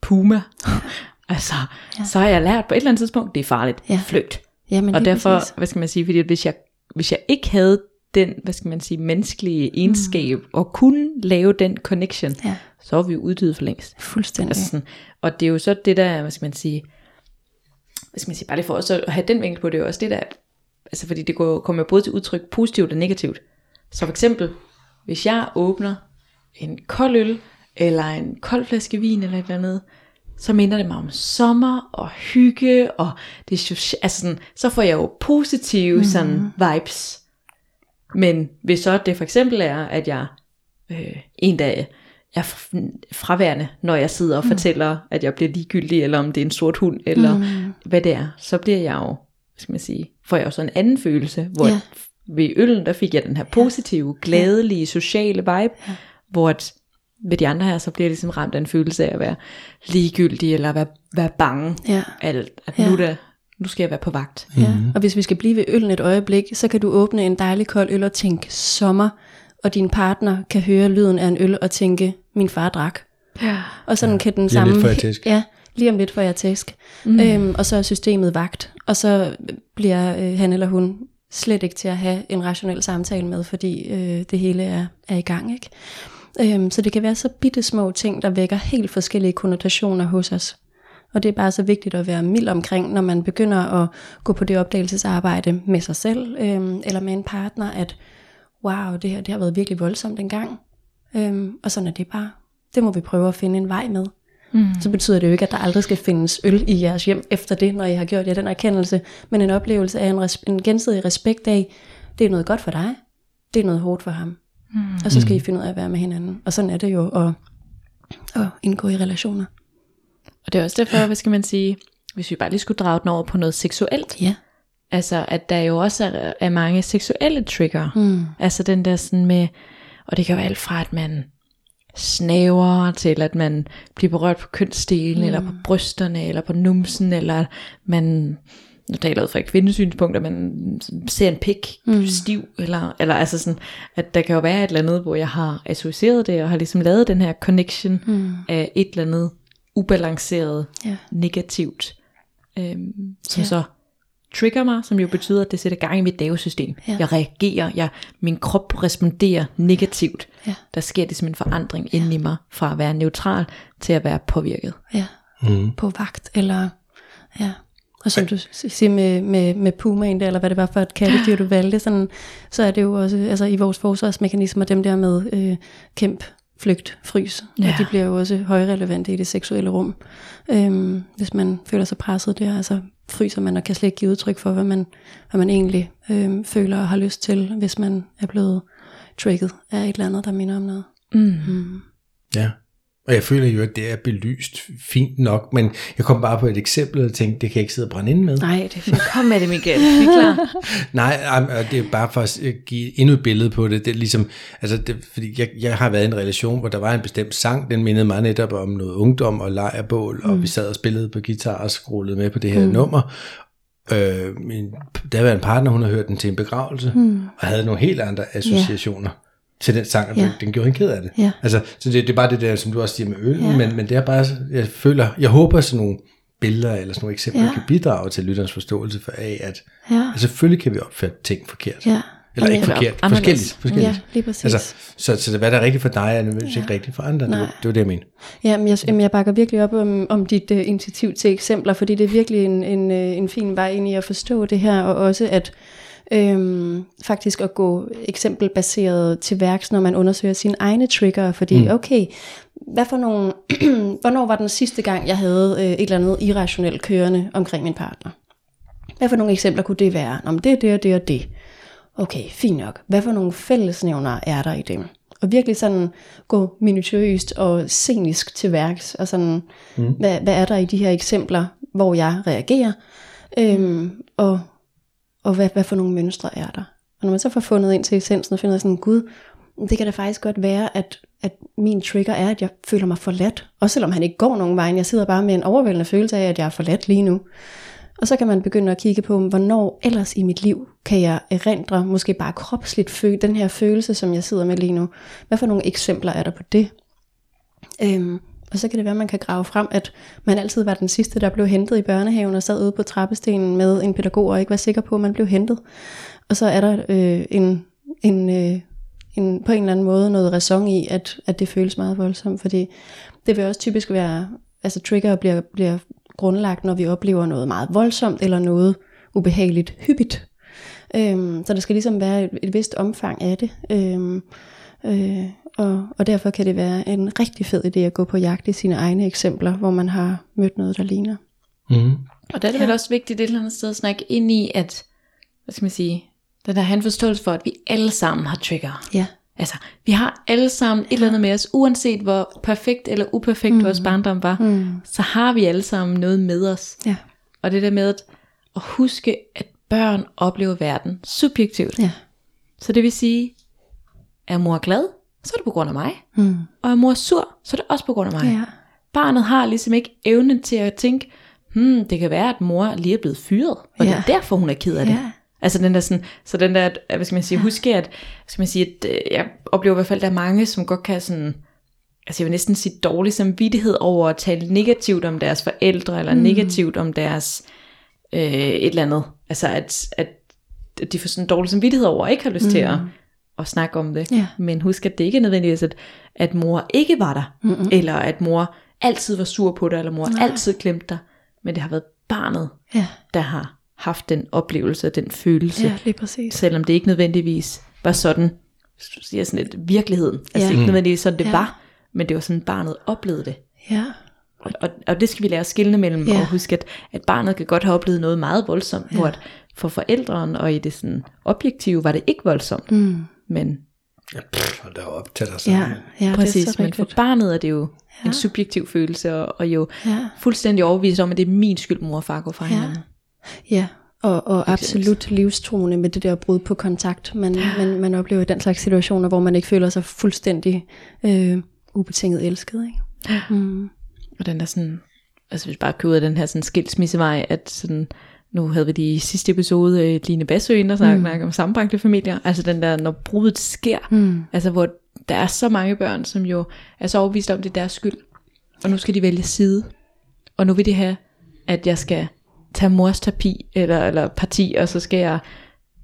puma, (laughs) altså, ja. så har jeg lært på et eller andet tidspunkt, det er farligt, Ja. flygt. Jamen, Og derfor, præcis. hvad skal man sige, fordi at hvis jeg, hvis jeg ikke havde den, hvad skal man sige, menneskelige egenskab, mm. og kunne lave den connection, Ja, så var vi jo uddøde for længst. fuldstændig. Altså sådan, og det er jo så det der, hvad skal man sige, hvad skal man sige, bare lige for også at have den vinkel på det, er jo også det der, altså fordi det går, kommer jo både til udtryk positivt og negativt. Så for eksempel, hvis jeg åbner en kold øl, eller en kold flaske vin, eller et eller andet, så minder det mig om sommer og hygge, og det er altså sådan, så får jeg jo positive mm. sådan vibes. Men hvis så det for eksempel er, at jeg øh, en dag er fraværende, når jeg sidder og mm. fortæller, at jeg bliver ligegyldig, eller om det er en sort hund, eller mm. hvad det er, så bliver jeg jo, skal man sige, får jeg jo så en anden følelse, hvor Ja. ja. ved øllen, der fik jeg den her positive, glædelige, sociale vibe, ja. hvor at ved de andre her, så bliver jeg ligesom ramt af en følelse af at være ligegyldig, eller være, være bange, Ja. alt, at Ja. nu, der, nu skal jeg være på vagt. Ja. Og hvis vi skal blive ved øllen et øjeblik, så kan du åbne en dejlig kold øl og tænke sommer, og din partner kan høre lyden af en øl og tænke, min far drak. Ja. Og sådan ja, kan den om samme... lidt får jeg tæsk. (laughs) Ja, lige om lidt får jeg tæsk. Mm. Øhm, og så er systemet vagt. Og så bliver øh, han eller hun slet ikke til at have en rationel samtale med, fordi øh, det hele er, er i gang. ikke. Øhm, så det kan være så bitte små ting, der vækker helt forskellige konnotationer hos os. Og det er bare så vigtigt at være mild omkring, når man begynder at gå på det opdagelsesarbejde med sig selv, øhm, eller med en partner, at wow, det her det har været virkelig voldsomt engang. Øhm, og sådan er det bare. Det må vi prøve at finde en vej med. Mm. Så betyder det jo ikke, at der aldrig skal findes øl i jeres hjem efter det, når I har gjort jer den erkendelse, men en oplevelse af en, res- en gensidig respekt af, det er noget godt for dig, det er noget hårdt for ham. Mm. Og så skal I finde ud af at være med hinanden. Og sådan er det jo at, at indgå i relationer. Og det er også derfor, hvad skal man sige, hvis vi bare lige skulle drage den over på noget seksuelt, Ja. Altså, at der jo også er, er mange seksuelle trigger. Mm. Altså den der sådan med, og det kan være alt fra, at man snaver, til at man bliver berørt på kønsdelen, mm. eller på brysterne, eller på numsen, eller man, nu taler jeg fra et kvindesynspunkt, at man ser en pik mm. stiv, eller, eller altså sådan, at der kan jo være et eller andet, hvor jeg har associeret det, og har ligesom lavet den her connection mm. af et eller andet ubalanceret, Ja. negativt, øhm, som Ja. så trigger mig, som jo betyder, at det sætter gang i mit nervesystem. Ja. Jeg reagerer, jeg, min krop responderer negativt. Ja. Der sker ligesom en forandring ja. inde i mig, fra at være neutral til at være påvirket. Ja. Mm. På vagt, eller ja. Og som du siger med, med, med pumaen der, eller hvad det var for et kattedyr, du valgte, sådan, så er det jo også altså, i vores forsvarsmekanismer, dem der med øh, kæmp, flygt, frys. Ja. Og de bliver jo også højrelevante i det seksuelle rum. Øhm, hvis man føler sig presset der, altså fryser man og kan slet ikke give udtryk for, hvad man, hvad man egentlig øhm, føler og har lyst til, hvis man er blevet trigget af et eller andet, der minder om noget. Mm. Ja. Og jeg føler jo, at det er belyst fint nok, men jeg kom bare på et eksempel og tænkte, det kan jeg ikke sidde og brænde ind med. Nej, det er fedt. Kom med det, Michael. Vi er klar. (laughs) Nej, det er bare for at give endnu et billede på det. Det er ligesom, altså det, fordi jeg, jeg har været i en relation, hvor der var en bestemt sang, den mindede mig netop om noget ungdom og lejrbål, mm. og vi sad og spillede på guitar og skrullede med på det her mm. nummer. Øh, min daværende partner, hun har hørt den til en begravelse, mm. og havde nogle helt andre associationer. Til den sang, og Ja. den gjorde hende ked af det. Ja. Altså, så det, det er bare det der, som du også siger med øl, Ja. men, men det er bare, jeg føler, jeg håber sådan nogle billeder eller sådan nogle eksempler Ja. kan bidrage til lytterens forståelse for af, at Ja. Altså, selvfølgelig kan vi opfatte ting forkert. Ja. Eller ikke forkert, anderledes. forskelligt. forskelligt. Ja, lige præcis. Altså, så, så det, hvad der er rigtigt for dig, er nødvendigvis ja. ikke rigtigt for andre. Nej. det var det, jeg mener. Ja, men jeg, jamen jeg bakker virkelig op om, om dit uh, initiativ til eksempler, fordi det er virkelig en, en, uh, en fin vej ind i at forstå det her, og også at øhm, faktisk at gå eksempelbaseret til værks, når man undersøger sine egne trigger, fordi mm. okay, hvad for nogle, (clears throat) hvornår var den sidste gang, jeg havde øh, et eller andet irrationelt kørende omkring min partner? Hvad for nogle eksempler kunne det være? Nå, men det er det og det og det. Okay, fint nok. Hvad for nogle fællesnævner er der i dem? Og virkelig sådan gå minutiøst og scenisk til værks, og sådan, mm. hvad, hvad er der i de her eksempler, hvor jeg reagerer, øhm, og, og hvad, hvad for nogle mønstre er der? Og når man så får fundet ind til essensen og finder sådan, gud, det kan da faktisk godt være, at, at min trigger er, at jeg føler mig forladt. Også selvom han ikke går nogen vej. Jeg sidder bare med en overvældende følelse af, at jeg er forladt lige nu. Og så kan man begynde at kigge på, hvornår ellers i mit liv kan jeg erindre, måske bare kropsligt føle den her følelse, som jeg sidder med lige nu. Hvad for nogle eksempler er der på det? Øhm, og så kan det være, at man kan grave frem, at man altid var den sidste, der blev hentet i børnehaven og sad ude på trappestenen med en pædagog og ikke var sikker på, at man blev hentet. Og så er der øh, en, en, øh, en, på en eller anden måde noget ræson i, at, at det føles meget voldsomt, fordi det vil også typisk være, altså trigger bliver, bliver grundlagt, når vi oplever noget meget voldsomt, eller noget ubehageligt hyppigt. Øhm, så der skal ligesom være et, et vist omfang af det. Øhm, øh, og, og derfor kan det være en rigtig fed idé at gå på jagt i sine egne eksempler, hvor man har mødt noget, der ligner. Mm. Og der er det vel også vigtigt et eller andet sted at snakke ind i, at, hvad skal man sige, den der han forståelse for, at vi alle sammen har trigger. Ja. Altså, vi har alle sammen et eller andet med os, uanset hvor perfekt eller uperfekt mm. vores barndom var, mm. så har vi alle sammen noget med os. Ja. Og det der med at, at huske, at børn oplever verden subjektivt. Ja. Så det vil sige, er mor glad, så er det på grund af mig. Mm. Og er mor sur, så er det også på grund af mig. Ja. Barnet har ligesom ikke evnen til at tænke, hmm, det kan være, at mor lige er blevet fyret, og ja. det er Ja. derfor, hun er ked af det. Ja. Altså den der sådan, så den der, hvad skal man sige, huske at, hvad skal man sige, at øh, jeg oplever i hvert fald, at der er mange, som godt kan sådan, altså jeg vil næsten sige dårlig samvittighed over at tale negativt om deres forældre, eller mm. negativt om deres øh, et eller andet. Altså at, at de får sådan dårlig samvittighed over, at ikke har lyst mm. til at, at snakke om det. Ja. Men husk, at det ikke er nødvendigvis, at, at mor ikke var der, Mm-mm. eller at mor altid var sur på dig, eller mor Nej. altid glemte dig. Men det har været barnet, Ja. der har haft den oplevelse, den følelse, ja, lige præcis. selvom det ikke nødvendigvis var sådan, så siger jeg sådan lidt, virkeligheden. Altså Ja. ikke nødvendigvis sådan det Ja. var, men det var sådan, barnet oplevede det. Ja. Og, og, og det skal vi lære at skille mellem, Ja. og huske, at, at barnet kan godt have oplevet noget meget voldsomt, Ja. hvor at for forældren og i det sådan objektive var det ikke voldsomt, Mm. Men Ja, pff, hold da op, tag dig Ja, sammen. ja det er præcis, så men for barnet er det jo Ja. en subjektiv følelse, og, og jo Ja. fuldstændig overbevist om, at det er min skyld, mor og far går fra Ja. hinanden. Ja, og, og absolut livstruende med det der brud på kontakt, man, man, man oplever i den slags situationer, hvor man ikke føler sig fuldstændig øh, ubetinget elsket. Ikke? Mm. Og den der sådan, altså hvis vi bare kører ud af den her sådan skilsmissevej, at sådan, nu havde vi det i sidste episode, øh, Line Bassø ind og snakke mm. om sammenbragte familier, altså den der, når bruddet sker, Mm. altså hvor der er så mange børn, som jo er så overbevist om, det er deres skyld, og nu skal de vælge side, og nu vil de have, at jeg skal tage mors terapi, eller, eller parti, og så skal jeg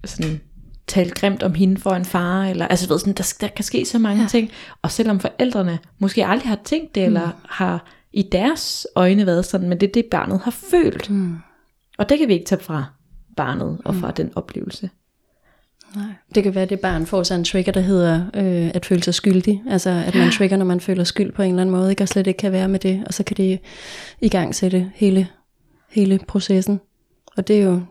sådan tale grimt om hende for en far, eller, altså ved, sådan, der, der kan ske så mange Ja. ting, og selvom forældrene måske aldrig har tænkt det, eller har i deres øjne været sådan, men det er det, barnet har følt. Mm. Og det kan vi ikke tage fra barnet og fra den oplevelse. Nej. Det kan være, at det barn får sig en trigger, der hedder øh, at føle sig skyldig. Altså at man trigger, når man føler skyld på en eller anden måde, ikke? og slet ikke kan være med det, og så kan det i gang sætte hele, hele processen. Og det er jo,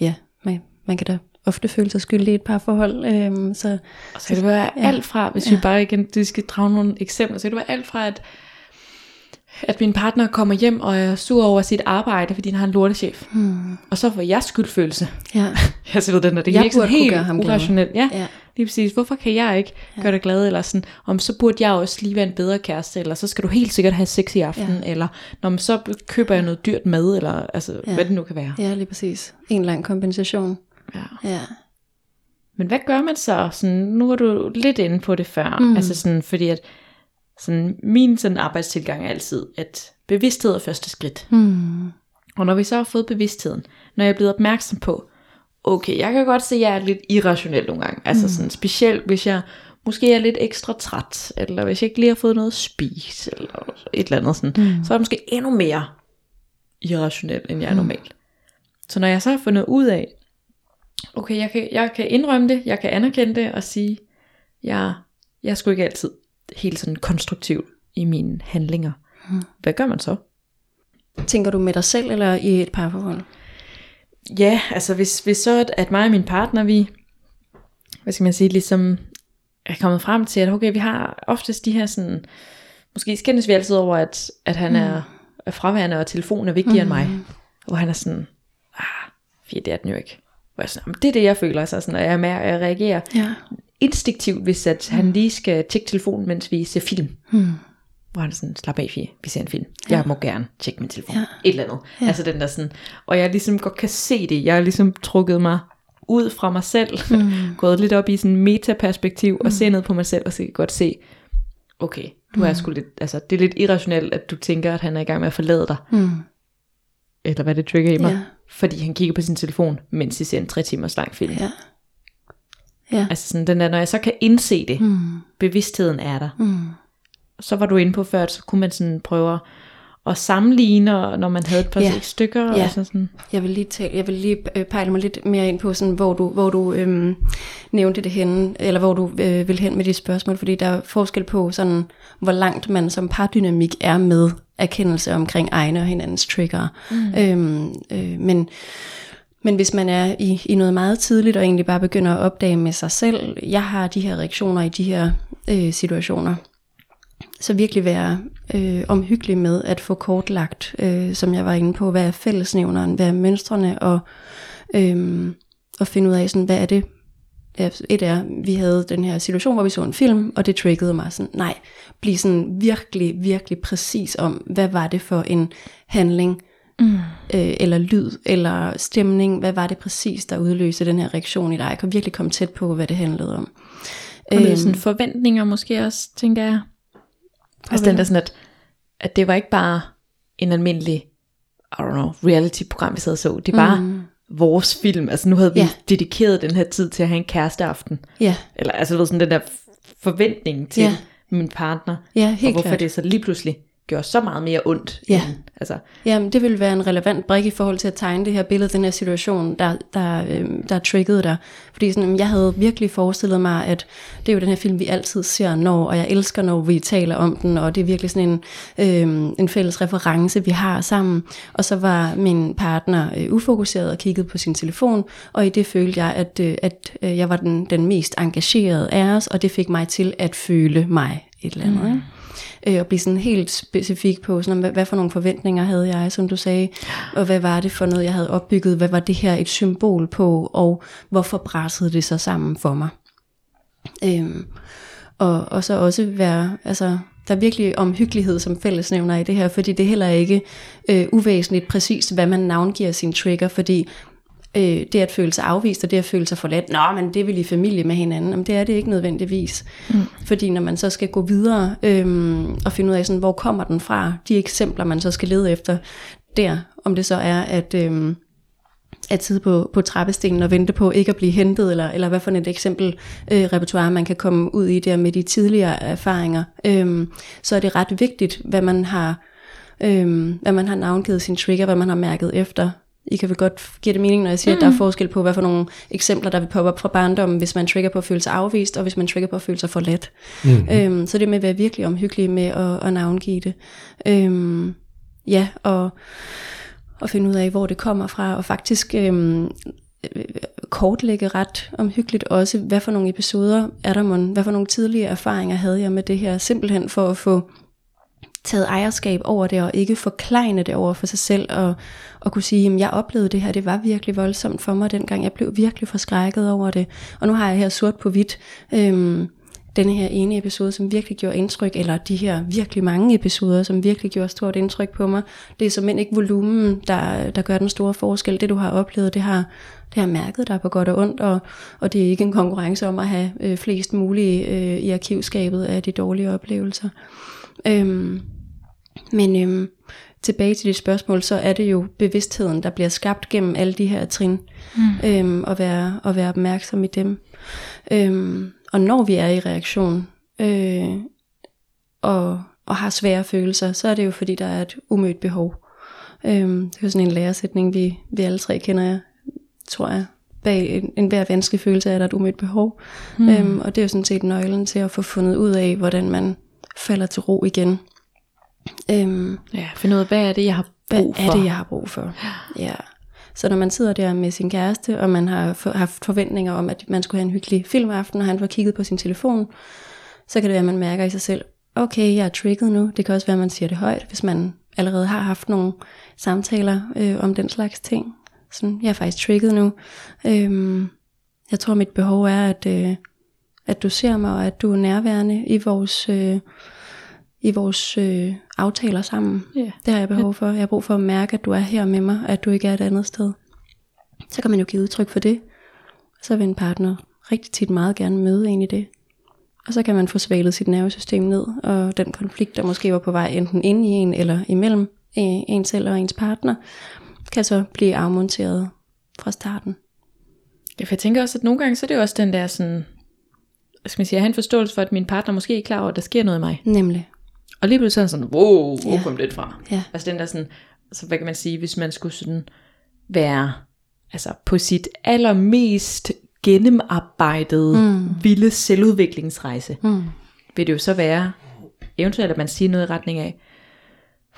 ja, man, man kan da ofte føle sig skyldig i et par forhold. Øh, så, Og så kan det være Ja. alt fra, hvis vi bare igen skal drage nogle eksempler, så kan det være alt fra, at, at min partner kommer hjem og er sur over sit arbejde, fordi han har en lortechef. hmm, Og så får jeg skyldfølelse. ja, (laughs) Jeg ved den, der det Jeg virker sådan helt ham urationelt. Ja, ja, lige præcis. Hvorfor kan jeg ikke ja. gøre dig glad? Eller sådan, om så burde jeg også lige være en bedre kæreste, eller så skal du helt sikkert have sex i aften, Ja. eller når man så køber jeg noget dyrt mad, eller altså, Ja. hvad det nu kan være. ja, lige præcis. En lang kompensation. Ja. Ja, Men hvad gør man så? Sådan, nu var du lidt inde på det før. Mm. Altså sådan, fordi at sådan, min sådan arbejdstilgang er altid, at bevidsthed er første skridt. hmm, Og når vi så har fået bevidstheden, når jeg er blevet opmærksom på, okay, jeg kan godt se, at jeg er lidt irrationel nogle gange. Altså sådan, specielt hvis jeg måske er lidt ekstra træt, eller hvis jeg ikke lige har fået noget at spise, eller et eller andet sådan, mm. så er jeg måske endnu mere irrationel, end jeg er normalt. Så når jeg så har fundet ud af, okay, jeg kan, jeg kan indrømme det, jeg kan anerkende det, og sige, jeg, jeg er sgu ikke altid helt sådan konstruktiv i mine handlinger. Mm. Hvad gør man så? Tænker du med dig selv, eller i et parforhold? Ja, altså hvis, hvis så, at, at mig og min partner, vi, hvad skal man sige, ligesom er kommet frem til, at okay, vi har oftest de her sådan, måske skændes vi altid over, at, at han er, er fraværende, og telefonen er vigtigere mm. end mig. Hvor han er sådan, ah, fire, det er den jo ikke. Hvor jeg er sådan, "Jamen, det er det, jeg føler, så sådan, og jeg, mær- jeg reagerer Ja. Instinktivt, hvis at han lige skal tjekke telefonen, mens vi ser film. Hmm. Hvor han er sådan, slap af, Fie, vi ser en film. Jeg må gerne tjekke min telefon. Ja. Ja. Et eller andet. Ja. Altså den der sådan, og jeg ligesom godt kan se det. Jeg har ligesom trukket mig ud fra mig selv, (laughs) mm. gået lidt op i sådan metaperspektiv, og ser ned på mig selv, og så kan godt se, okay, du er sgu lidt, altså det er lidt irrationelt, at du tænker, at han er i gang med at forlade dig, Hmm. eller hvad det trigger i mig, Ja. fordi han kigger på sin telefon, mens I ser en tre timers lang film. Ja. Ja. Altså sådan den der, når jeg så kan indse det, Hmm. bevidstheden er der, Hmm. så var du inde på før, så kunne man sådan prøve at sammenligne, når man havde et par Ja. ja. stykker, Ja. altså sådan, Jeg vil lige, tale, jeg vil lige øh, pejle mig lidt mere ind på, sådan, hvor du, hvor du øhm, nævnte det henne, eller hvor du øh, vil hen med de spørgsmål, fordi der er forskel på, sådan, hvor langt man som pardynamik er med erkendelse omkring egne og hinandens trigger. Mm. Øhm, øh, men, men hvis man er i, i noget meget tidligt, og egentlig bare begynder at opdage med sig selv, jeg har de her reaktioner i de her øh, situationer, så virkelig være øh, omhyggelig med at få kortlagt, øh, som jeg var inde på, hvad er fællesnævneren, hvad er mønstrene, og, øh, og finde ud af, sådan, hvad er det. Et er, vi havde den her situation, hvor vi så en film, og det triggede mig sådan, nej, bliv sådan virkelig, virkelig præcis om, hvad var det for en handling, mm. øh, eller lyd, eller stemning, hvad var det præcis, der udløste den her reaktion i dig. Jeg kunne virkelig komme tæt på, hvad det handlede om. og Øhm, sådan forventninger måske også, tænker jeg. Altså den der sådan, at, at det var ikke bare en almindelig, I don't know, reality-program, vi sad og så. Det var mm. vores film. Altså nu havde vi Ja. dedikeret den her tid til at have en kæresteaften. Ja, Eller altså du ved, sådan den der forventning til Ja. min partner. ja og helt hvorfor klart. det så lige pludselig gjorde så meget mere ondt. Ja. End, altså, Jamen, det vil være en relevant brik i forhold til at tegne det her billede, den her situation, der, der, øh, der er trigget der. Fordi sådan, jeg havde virkelig forestillet mig, at det er jo den her film, vi altid ser når, og jeg elsker, når vi taler om den, og det er virkelig sådan en, øh, en fælles reference, vi har sammen. Og så var min partner øh, ufokuseret og kiggede på sin telefon, og i det følte jeg, at, øh, at øh, jeg var den, den mest engagerede af os, og det fik mig til at føle mig et eller andet. Mm. Ikke? Øh, og blive sådan helt specifik på, sådan, hvad, hvad for nogle forventninger havde jeg, som du sagde, og hvad var det for noget, jeg havde opbygget, hvad var det her et symbol på, og hvorfor brassede det sig sammen for mig. Øhm, og, og så også være, altså, der er virkelig omhyggelighed som fællesnævner i det her, fordi det er heller ikke øh, uvæsentligt præcis, hvad man navngiver sin trigger, fordi øh, det at føle sig afvist, og det at føle sig forladt, nå, men det vel i familie med hinanden, men det er det ikke nødvendigvis. Mm. Fordi når man så skal gå videre øh, og finde ud af, sådan, hvor kommer den fra, de eksempler, man så skal lede efter der, om det så er, at... Øh, at sidde på, på trappestenen og vente på ikke at blive hentet, eller, eller hvad for et eksempel øh, repertoire man kan komme ud i der med de tidligere erfaringer, øhm, så er det ret vigtigt, hvad man har øhm, hvad man har navngivet sin trigger, hvad man har mærket efter. I kan vel godt give det mening, når jeg siger, mm. at der er forskel på, hvad for nogle eksempler, der vil poppe op fra barndommen, hvis man trigger på at føle sig afvist, og hvis man trigger på at føle sig forladt. Mm. Øhm, så det med at være virkelig omhyggelig med at, at navngive det. Øhm, ja, og og finde ud af, hvor det kommer fra, og faktisk øhm, kortlægge ret omhyggeligt også, hvad for nogle episoder er der mon, hvad for nogle tidlige erfaringer havde jeg med det her, simpelthen for at få taget ejerskab over det, og ikke forklejne det over for sig selv, og, og kunne sige, at jeg oplevede det her, det var virkelig voldsomt for mig dengang, jeg blev virkelig forskrækket over det, og nu har jeg her sort på hvidt, øhm, den her ene episode, som virkelig gjorde indtryk, eller de her virkelig mange episoder, som virkelig gjorde stort indtryk på mig. Det er simpelthen ikke volumen, der, der gør den store forskel. Det du har oplevet, det har, det har mærket dig på godt og ondt, og, og det er ikke en konkurrence om at have øh, flest mulige øh, i arkivskabet af de dårlige oplevelser. Øhm, men øhm, tilbage til dit spørgsmål, så er det jo bevidstheden, der bliver skabt gennem alle de her trin, mm. øhm, og, være, og være opmærksom i dem. Øhm, og når vi er i reaktion, øh, og, og har svære følelser, så er det jo fordi, der er et umødt behov. Øh, det er jo sådan en læresætning, vi, vi alle tre kender, jeg, tror jeg. Bag en, en hver vanskelig følelse er der et umødt behov. Mm. Øhm, og det er jo sådan set nøglen til at få fundet ud af, hvordan man falder til ro igen. Øhm, ja, finde ud af, hvad er det, jeg har brug for? Hvad er det, jeg har brug for? Ja. Så når man sidder der med sin kæreste, og man har haft forventninger om, at man skulle have en hyggelig filmaften, og han får kigget på sin telefon, så kan det være, at man mærker i sig selv, okay, jeg er trigget nu. Det kan også være, at man siger det højt, hvis man allerede har haft nogle samtaler øh, om den slags ting. Sådan, jeg er faktisk trigget nu. Øhm, jeg tror, mit behov er, at, øh, at du ser mig, og at du er nærværende i vores... Øh, i vores øh, aftaler sammen. Yeah. Det har jeg behov for. Jeg har brug for at mærke, at du er her med mig, at du ikke er et andet sted. Så kan man jo give udtryk for det. Så vil en partner rigtig tit meget gerne møde en i det. Og så kan man få svalet sit nervesystem ned, og den konflikt, der måske var på vej enten ind i en eller imellem en selv og ens partner, kan så blive afmonteret fra starten. Ja, for jeg tænker også, at nogle gange, så er det jo også den der sådan, skal man sige, have en forståelse for, at min partner måske er klar over, at der sker noget i mig. Nemlig. Og lige pludselig sådan, wow, hvor ja. kom det fra? Ja. Altså den der sådan, altså hvad kan man sige, hvis man skulle sådan være altså på sit allermest gennemarbejdet mm. vilde selvudviklingsrejse, mm. vil det jo så være, eventuelt at man siger noget i retning af,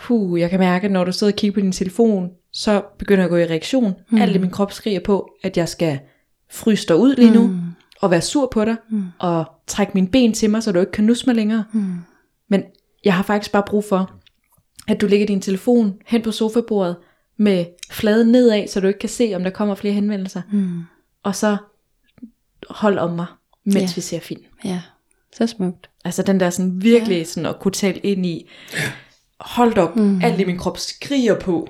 puh, jeg kan mærke, at når du sidder og kigger på din telefon, så begynder jeg at gå i reaktion. Mm. Alt i min krop skriger på, at jeg skal fryse dig ud lige nu, mm. Og være sur på dig, mm. og trække mine ben til mig, så du ikke kan nusse mig længere. Mm. Men jeg har faktisk bare brug for, at du lægger din telefon hen på sofabordet med fladen nedad, så du ikke kan se, om der kommer flere henvendelser. Mm. Og så hold om mig, mens ja. vi ser film. Ja, så smukt. Altså den der sådan virkelig ja. sådan at kunne tale ind i, hold op, mm. alt i min krop skriger på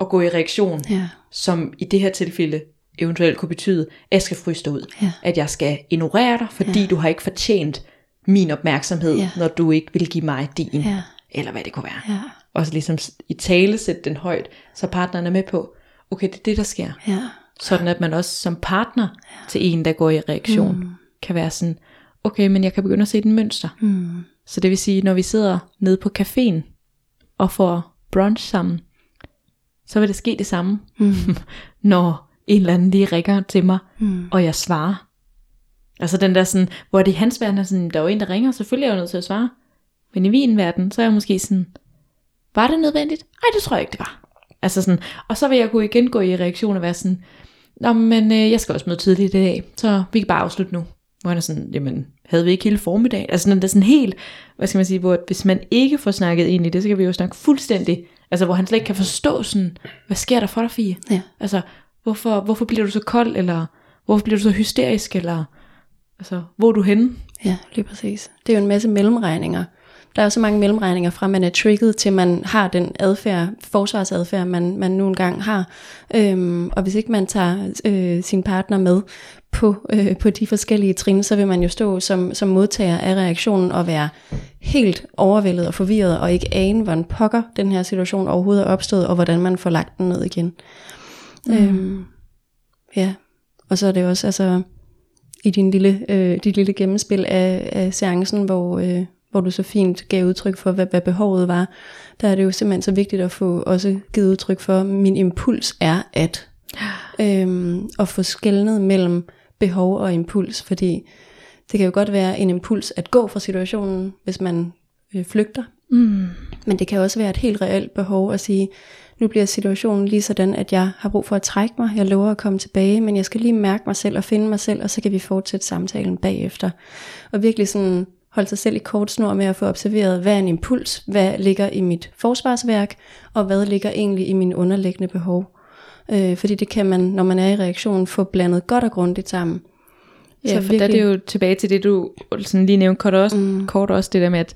at gå i reaktion, ja. som i det her tilfælde eventuelt kunne betyde, at jeg skal fryse dig ud. Ja. At jeg skal ignorere dig, fordi ja. du har ikke fortjent min opmærksomhed, ja. når du ikke vil give mig din. Ja. Eller hvad det kunne være. Ja. Og så ligesom i tale sætte den højt, så partneren er med på, okay, det er det, der sker. Ja. Sådan at man også som partner ja. til en, der går i reaktion, mm. kan være sådan, okay, men jeg kan begynde at se den mønster. Mm. Så det vil sige, når vi sidder nede på caféen, og får brunch sammen, så vil det ske det samme, Mm. (laughs) når en eller anden lige ringer til mig, Mm. og jeg svarer. Altså den der sådan, hvor det i hans verden er sådan, der er jo en, der ringer, selvfølgelig er jeg jo nødt til at svare. Men i min verden, så er jeg måske sådan, var det nødvendigt? Nej, det tror jeg ikke, det var. Altså sådan, og så vil jeg kunne igen gå i reaktion og være sådan, Nå, men øh, jeg skal også møde tidligt i dag, så vi kan bare afslutte nu. Hvor han er sådan, jamen, havde vi ikke hele formiddag? Altså den der sådan helt, hvad skal man sige, hvor hvis man ikke får snakket ind i det, så kan vi jo snakke fuldstændig, altså hvor han slet ikke kan forstå sådan, hvad sker der for dig, Fie? Ja. Altså, hvorfor, hvorfor bliver du så kold, eller hvorfor bliver du så hysterisk, eller altså, hvor er du henne? Ja, lige præcis. Det er jo en masse mellemregninger. Der er jo så mange mellemregninger fra, man er trigget, til man har den adfærd, forsvarsadfærd, man, man nu engang har. Øhm, og hvis ikke man tager øh, sin partner med på, øh, på de forskellige trin, så vil man jo stå som, som modtager af reaktionen og være helt overvældet og forvirret, og ikke ane, hvordan pokker den her situation overhovedet er opstået, og hvordan man får lagt den ned igen. Mm. Øhm, ja, og så er det også, altså, i din lille, øh, dit lille gennemspil af, af seancen, hvor, øh, hvor du så fint gav udtryk for, hvad, hvad behovet var, der er det jo simpelthen så vigtigt at få også givet udtryk for, min impuls er at, (gasps) øhm, at få skældnet mellem behov og impuls, fordi det kan jo godt være en impuls at gå fra situationen, hvis man øh, flygter, Mm. Men det kan også være et helt reelt behov at sige, nu bliver situationen lige sådan, at jeg har brug for at trække mig. Jeg lover at komme tilbage, men jeg skal lige mærke mig selv og finde mig selv, og så kan vi fortsætte samtalen bagefter. Og virkelig sådan holde sig selv i kort snor med at få observeret, hvad er en impuls, hvad ligger i mit forsvarsværk, og hvad ligger egentlig i mine underliggende behov. Øh, fordi det kan man, når man er i reaktionen, få blandet godt og grundigt sammen. Ja, for virkelig... der er det jo tilbage til det, du sådan lige nævnte kort også, mm. kort også det der med, at,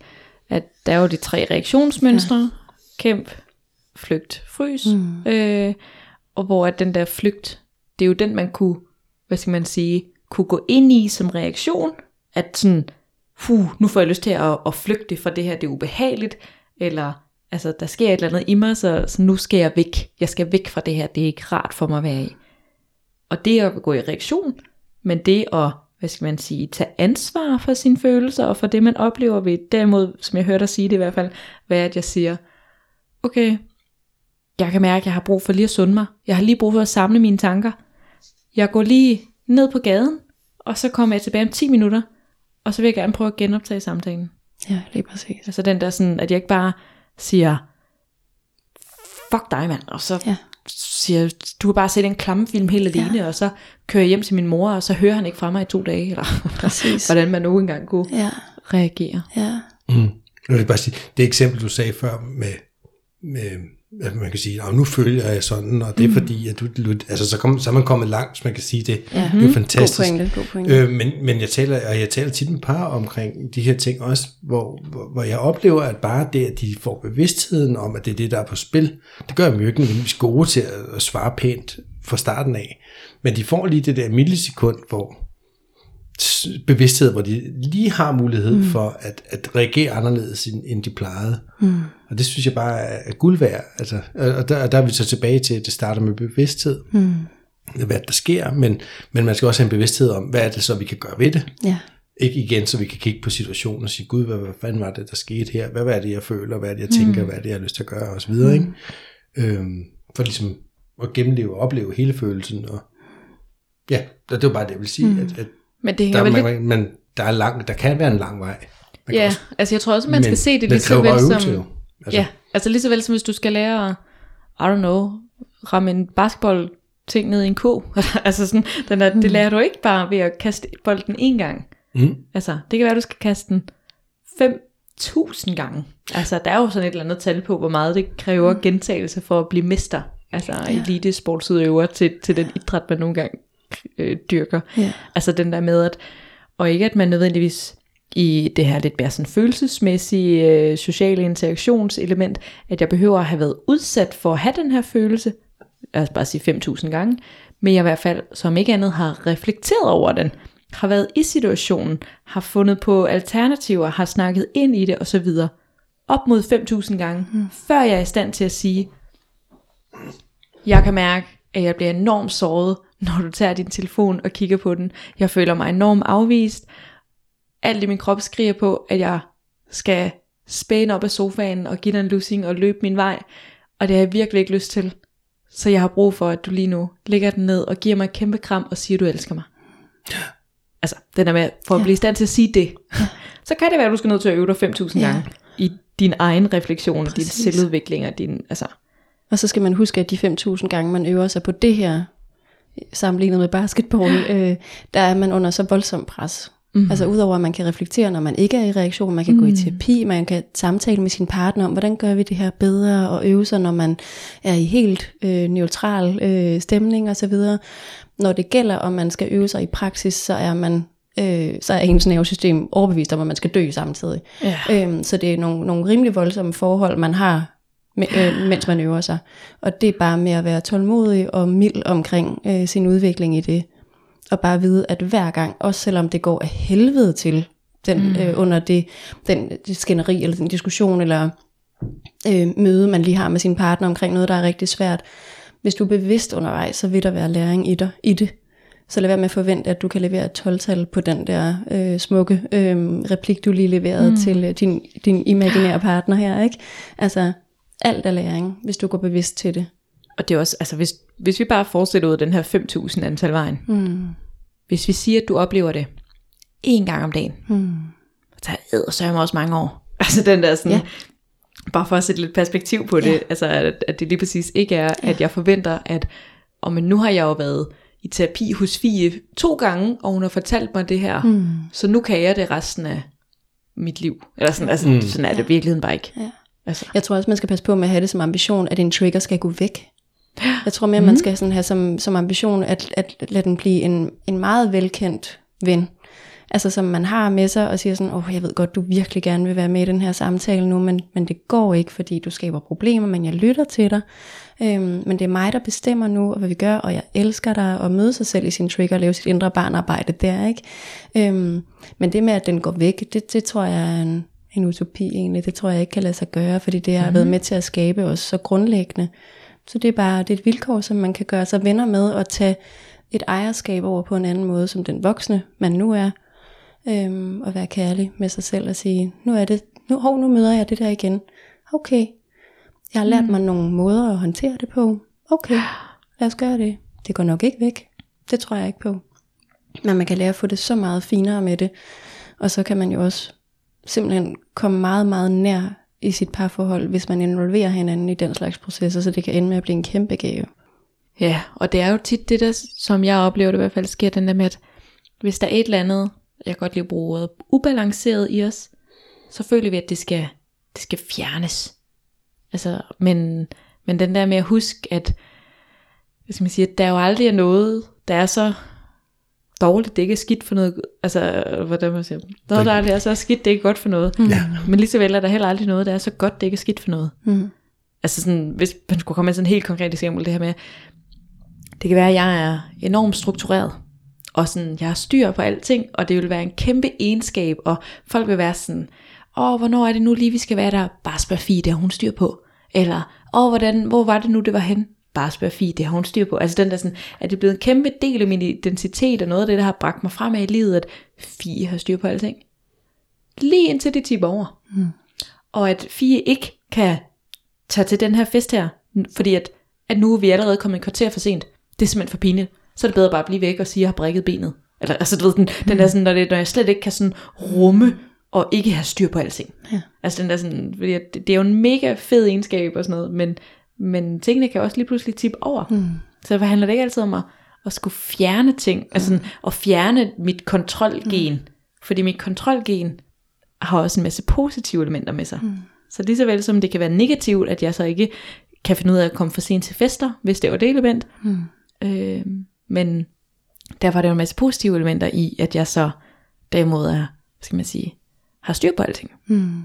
at der er jo de tre reaktionsmønstre. Ja. Kæmp, flygt, frys. Mm. Øh, og hvor at den der flygt, det er jo den, man kunne, hvad skal man sige, kunne gå ind i som reaktion, at sådan, fuh, nu får jeg lyst til at, at flygte fra det her, det er ubehageligt, eller altså, der sker et eller andet i mig, så, så nu skal jeg væk. Jeg skal væk fra det her, det er ikke rart for mig at være i. Og det at gå i reaktion, men det at, hvad skal man sige, tage ansvar for sine følelser, og for det man oplever ved, derimod, som jeg hørte dig sige det i hvert fald, hvad at jeg siger, okay, jeg kan mærke, at jeg har brug for lige at sunde mig. Jeg har lige brug for at samle mine tanker. Jeg går lige ned på gaden, og så kommer jeg tilbage om 10 minutter, og så vil jeg gerne prøve at genoptage samtalen. Ja, lige præcis. Altså den der sådan, at jeg ikke bare siger, fuck dig mand, og så ja. Siger du kan bare se en klamme film helt alene, ja. og så kører jeg hjem til min mor, og så hører han ikke fra mig i to dage, eller Præcis. (laughs) hvordan man nu engang kunne ja. reagere. Ja. Mm. Jeg vil bare sige, det eksempel, du sagde før med, med at man kan sige, at nu følger jeg sådan, og det er mm. fordi, at du, altså så, kom, så er man kommet langt, hvis man kan sige det. Ja. Det er jo fantastisk. God pointe, god pointe. Øh, men, men jeg taler, og jeg taler tit med par omkring de her ting også, hvor, hvor, hvor jeg oplever, at bare det, at de får bevidstheden om, at det er det, der er på spil, det gør dem jo ikke nødvendigvis gode til at, at svare pænt fra starten af. Men de får lige det der millisekund, hvor bevidsthed, hvor de lige har mulighed mm. for at, at reagere anderledes, end, end de plejede. Mm. Og det synes jeg bare er guld værd. Altså, og der, der er vi så tilbage til, at det starter med bevidsthed. Mm. Hvad der sker, men, men man skal også have en bevidsthed om, hvad er det så, vi kan gøre ved det. Ja. Ikke igen, så vi kan kigge på situationen og sige, gud, hvad, hvad fanden var det, der skete her? Hvad, hvad er det, jeg føler? Hvad er det, jeg tænker? Mm. Hvad er det, jeg har lyst til at gøre? Og så videre, mm. ikke? Øhm, for ligesom at gennemleve og opleve hele følelsen. Og, ja, det var bare det, jeg vil sige, mm. at, at men det der, vel man, lidt... men der, er lang, der kan være en lang vej. Man ja, også, altså jeg tror også, man men, skal se det lige så vel som... Jo. Altså, ja, altså lige så vel som hvis du skal lære at, I don't know, ramme en basketball ting ned i en ko. (laughs) altså sådan, den er, mm. det lærer du ikke bare ved at kaste bolden en gang. Mm. Altså, det kan være, du skal kaste den 5.000 gange. Altså, der er jo sådan et eller andet tal på, hvor meget det kræver gentagelse for at blive mester. Altså, ja. elite sportsudøver til, til den idræt, man nogle gange øh, dyrker. Ja. Altså den der med, at, og ikke at man nødvendigvis i det her lidt mere sådan følelsesmæssige øh, sociale interaktionselement, at jeg behøver at have været udsat for at have den her følelse, lad os bare sige 5.000 gange, men jeg i hvert fald som ikke andet har reflekteret over den, har været i situationen, har fundet på alternativer, har snakket ind i det osv. Op mod 5.000 gange, mm. før jeg er i stand til at sige, jeg kan mærke, at jeg bliver enormt såret, når du tager din telefon og kigger på den. Jeg føler mig enormt afvist. Alt i min krop skriger på, at jeg skal spæne op af sofaen og give dig en lussing og løbe min vej. Og det har jeg virkelig ikke lyst til. Så jeg har brug for, at du lige nu lægger den ned og giver mig et kæmpe kram og siger, at du elsker mig. Altså, den er med, for at blive i stand til at sige det. Så kan det være, at du skal ned til at øve dig 5.000 Ja. gange i din egen refleksion, din Præcis. selvudvikling og din, altså, Og så skal man huske, at de 5.000 gange, man øver sig på det her, sammenlignet med basketball, øh, der er man under så voldsomt pres. Mm. Altså udover at man kan reflektere, når man ikke er i reaktion, man kan mm. gå i terapi, man kan samtale med sin partner om, hvordan gør vi det her bedre, og øve sig, når man er i helt øh, neutral øh, stemning osv. Når det gælder, om man skal øve sig i praksis, så er man øh, så er ens nervesystem overbevist om, at man skal dø samtidig. Ja. Øhm, så det er nogle, nogle rimelig voldsomme forhold, man har, me- øh, mens man øver sig. Og det er bare med at være tålmodig og mild omkring øh, sin udvikling i det. Og bare vide, at hver gang, også selvom det går af helvede til, den, mm. øh, under det, den det skænderi, eller den diskussion, eller øh, møde, man lige har med sin partner omkring noget, der er rigtig svært. Hvis du er bevidst undervejs, så vil der være læring i dig, i det. Så lad være med at forvente, at du kan levere et 12-tal på den der øh, smukke øh, replik, du lige leverede mm. til øh, din, din imaginære partner her. ikke? Altså, alt er læring, hvis du går bevidst til det. Og det er også, altså hvis, hvis vi bare fortsætter ud af den her 5.000 antal vejen. Mm. Hvis vi siger, at du oplever det en gang om dagen. Mm. Så er det sørger også mange år. (laughs) Altså den der sådan, Ja. ja. bare for at sætte lidt perspektiv på det, Ja. altså at, at det lige præcis ikke er, at jeg forventer, at, og men nu har jeg jo været i terapi hos Fie to gange, og hun har fortalt mig det her, Mm. så nu kan jeg det resten af mit liv. Eller sådan, altså, Mm. mm. sådan er det i virkeligheden bare ikke. Ja. Altså, Jeg tror også, man skal passe på med at have det som ambition, at en trigger skal gå væk. (gasps) Jeg tror mere, man skal sådan have som, som ambition, at, at lade den blive en, en meget velkendt ven. Altså som man har med sig og siger sådan, åh, oh, jeg ved godt, du virkelig gerne vil være med i den her samtale nu, men, men det går ikke, fordi du skaber problemer, men jeg lytter til dig. Øhm, men det er mig, der bestemmer nu, og hvad vi gør, og jeg elsker dig, og møde sig selv i sin trigger, og lave sit indre barnarbejde der, ikke? Øhm, men det med, at den går væk, det, det tror jeg er en, en utopi egentlig. Det tror jeg ikke kan lade sig gøre, fordi det har mm. været med til at skabe os så grundlæggende. Så det er bare det er et vilkår, som man kan gøre sig venner med, og tage et ejerskab over på en anden måde, som den voksne man nu er, øhm, og være kærlig med sig selv og sige, nu er det, nu, hov, nu møder jeg det der igen. Okay, jeg har lært mig nogle måder at håndtere det på. Okay, (gasps) lad os gøre det. Det går nok ikke væk. Det tror jeg ikke på. Men man kan lære at få det så meget finere med det. Og så kan man jo også simpelthen komme meget, meget nær i sit parforhold, hvis man involverer hinanden i den slags processer, så det kan ende med at blive en kæmpe gave. Ja, og det er jo tit det der, som jeg oplever det i hvert fald, sker den der med, at hvis der er et eller andet, jeg godt lige bruge ordet, ubalanceret i os, så føler vi, at det skal, det skal fjernes. Altså, men, men den der med at huske, at hvad skal man sige, at der jo aldrig er noget, der er så dårligt, det ikke er skidt for noget, altså, hvordan man siger, noget, der er så skidt, det er ikke godt for noget. Ja. Men lige så vel er der heller aldrig noget, der er så godt, det ikke er skidt for noget. Mm. Altså sådan, hvis man skulle komme med sådan en helt konkret eksempel, det her med, det kan være, at jeg er enormt struktureret, og sådan, jeg har styr på alting, og det vil være en kæmpe egenskab, og folk vil være sådan, åh, hvornår er det nu lige, vi skal være der? Bare spørg Fie, det har hun styr på. Eller, åh, hvordan, hvor var det nu, det var hen? Bare spørg Fie, det har hun styr på. Altså den der sådan, at det er blevet en kæmpe del af min identitet, og noget af det, der har bragt mig frem i livet, at Fie har styr på alting. Lige indtil det tipper over. Mm. Og at Fie ikke kan tage til den her fest her, fordi at, at nu er vi allerede kommet en kvarter for sent. Det er simpelthen for pinligt. Så er det bedre bare at blive væk og sige, at jeg har brækket benet. Eller, altså, du ved, den, den der sådan, når, det, når jeg slet ikke kan sådan rumme og ikke have styr på alting. Ja. Altså den der sådan, fordi det, det er jo en mega fed egenskab og sådan noget, men, men tingene kan også lige pludselig tippe over. Mm. Så det handler det ikke altid om at, at skulle fjerne ting, altså sådan, at fjerne mit kontrolgen. Mm. Fordi mit kontrolgen har også en masse positive elementer med sig. Mm. Så lige så vel som det kan være negativt, at jeg så ikke kan finde ud af at komme for sent til fester, hvis det var det element. Mm. Øh, men derfor er der jo en masse positive elementer i, at jeg så derimod er, hvad skal man sige, har styr på alting. Mm.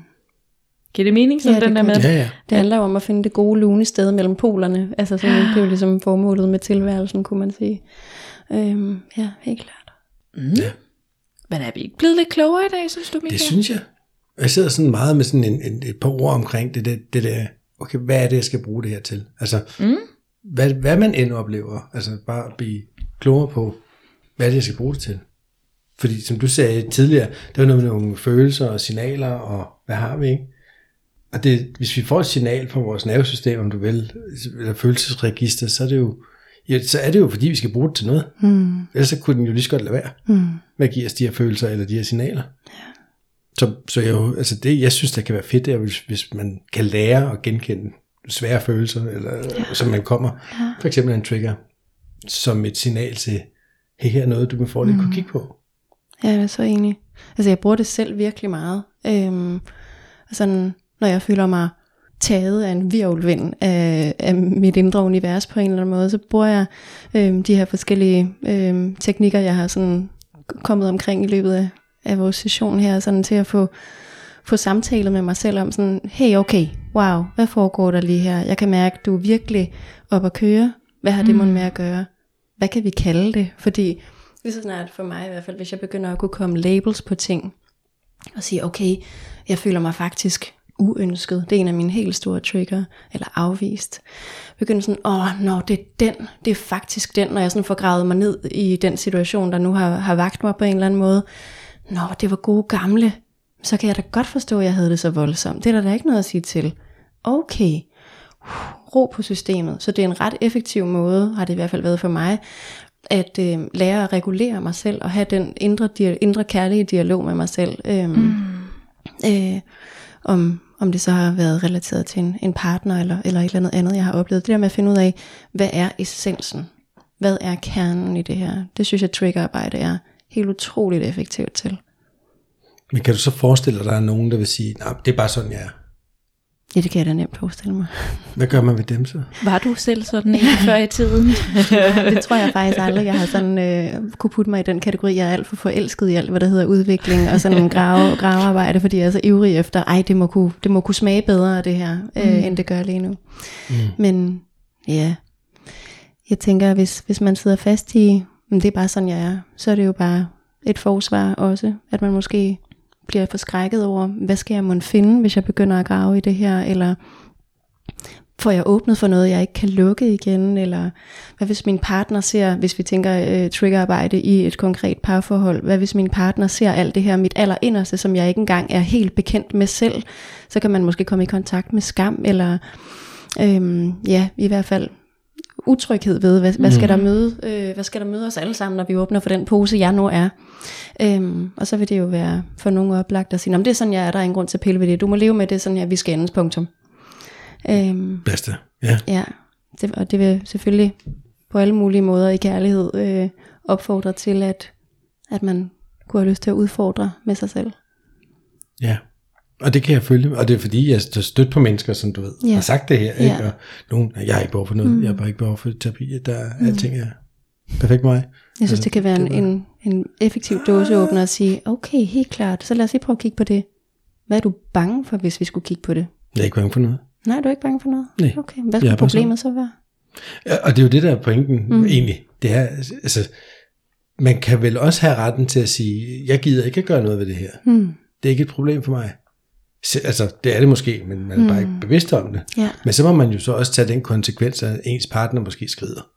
Giver det mening, sådan Ja, det den der gør med? det. Ja, ja. Det handler jo om at finde det gode lune sted mellem polerne. Altså sådan, det er jo ligesom formålet med tilværelsen, kunne man sige. Øhm, ja, helt klart. Mm. Men er vi ikke blevet lidt klogere i dag, synes du, Michael? Det synes jeg. Og Jeg sidder sådan meget med sådan en, en, et par ord omkring det, det, det der, okay, hvad er det, jeg skal bruge det her til? Altså, Mm. hvad, hvad man end oplever, altså bare at blive klogere på, hvad er det, jeg skal bruge det til? Fordi som du sagde tidligere, det var noget med nogle følelser og signaler, og hvad har vi ikke? Og det, hvis vi får et signal fra vores nervesystem, om du vil, eller følelsesregister, så er det jo, ja, så er det jo fordi, vi skal bruge det til noget. Mm. Ellers så kunne den jo lige så godt lade være mm. med at give os de her følelser, eller de her signaler. Ja. Så, så jeg, jo, altså det, jeg synes, det kan være fedt, det er, hvis, hvis man kan lære at genkende svære følelser, eller, ja. som man kommer. Ja. For eksempel en trigger, som et signal til, hey, her er noget, du med fordel mm. kunne kigge på. Ja, jeg er så enig. Altså jeg bruger det selv virkelig meget. Øhm, sådan, når jeg føler mig taget af en virvelvind af, af mit indre univers på en eller anden måde, så bruger jeg øhm, de her forskellige øhm, teknikker, jeg har sådan kommet omkring i løbet af, af vores session her, sådan til at få, få samtalet med mig selv om sådan, hey okay, wow, hvad foregår der lige her? Jeg kan mærke, du er virkelig op at køre. Hvad har det mm. med at gøre? Hvad kan vi kalde det? Fordi lige så snart for mig i hvert fald, hvis jeg begynder at kunne komme labels på ting, og sige, okay, jeg føler mig faktisk uønsket. Det er en af mine helt store trigger, eller afvist. Begynder sådan, åh, nå, det er den, det er faktisk den, når jeg sådan får gravet mig ned i den situation, der nu har, har vagt mig på en eller anden måde. Nå, det var gode gamle. Så kan jeg da godt forstå, at jeg havde det så voldsomt. Det er der da ikke noget at sige til. Okay, ro på systemet. Så det er en ret effektiv måde, har det i hvert fald været for mig, at øh, lære at regulere mig selv, og have den indre, indre kærlige dialog med mig selv. Øh, mm. øh, om, om det så har været relateret til en, en partner, eller, eller et eller andet andet, jeg har oplevet. Det der med at finde ud af, hvad er essensen? Hvad er kernen i det her? Det synes jeg, triggerarbejde er helt utroligt effektivt til. Men kan du så forestille dig, at der er nogen, der vil sige, nej, det er bare sådan, jeg er? Ja, det kan jeg da nemt forestille mig. Hvad gør man ved dem så? Var du selv sådan en (laughs) før i tiden? (laughs) det tror jeg faktisk aldrig. Jeg har sådan øh, kunne putte mig i den kategori. Jeg er alt for forelsket i alt, hvad der hedder udvikling og sådan en grave, gravearbejde, fordi jeg er så ivrig efter, ej, det må kunne, det må kunne smage bedre det her, øh, mm. end det gør lige nu. Mm. Men ja, jeg tænker, hvis, hvis man sidder fast i, men det er bare sådan, jeg er, så er det jo bare et forsvar også, at man måske bliver jeg forskrækket over, hvad skal jeg måtte finde, hvis jeg begynder at grave i det her, eller får jeg åbnet for noget, jeg ikke kan lukke igen, eller hvad hvis min partner ser, hvis vi tænker øh, triggerarbejde i et konkret parforhold, hvad hvis min partner ser alt det her, mit allerinderste, som jeg ikke engang er helt bekendt med selv, så kan man måske komme i kontakt med skam, eller øhm, ja, i hvert fald utryghed ved, hvad, hvad, skal der mm. møde, øh, hvad skal der møde os alle sammen, når vi åbner for den pose, jeg nu er. Øhm, og så vil det jo være for nogen oplagt at sige, det er sådan, jeg er, der er ingen grund til at pille ved det. Du må leve med det, sådan, at vi skal endes, punktum. Øhm, Bedste, ja. Ja, det, og det vil selvfølgelig på alle mulige måder i kærlighed øh, opfordre til, at, at man kunne have lyst til at udfordre med sig selv. Ja. Og det kan jeg følge, og det er fordi, jeg har stødt på mennesker, som du ved, ja. har sagt det her, ikke? Ja. og nogen, jeg har ikke behov for noget, mm. jeg har bare ikke behov for terapi, der mm. alting er perfekt mig. Jeg synes, altså, det kan være det en, en, en effektiv dåseåbner at sige, okay, helt klart, så lad os lige prøve at kigge på det. Hvad er du bange for, hvis vi skulle kigge på det? Jeg er ikke bange for noget. Nej, du er ikke bange for noget? Nej. Okay, hvad skulle problemet så være? Ja, og det er jo det, der er pointen mm. egentlig. Det er, altså, man kan vel også have retten til at sige, jeg gider ikke at gøre noget ved det her. Mm. Det er ikke et problem for mig. Altså, det er det måske, men man er mm. bare ikke mm. bevidst om det. Ja. Men så må man jo så også tage den konsekvens, at ens partner måske skrider.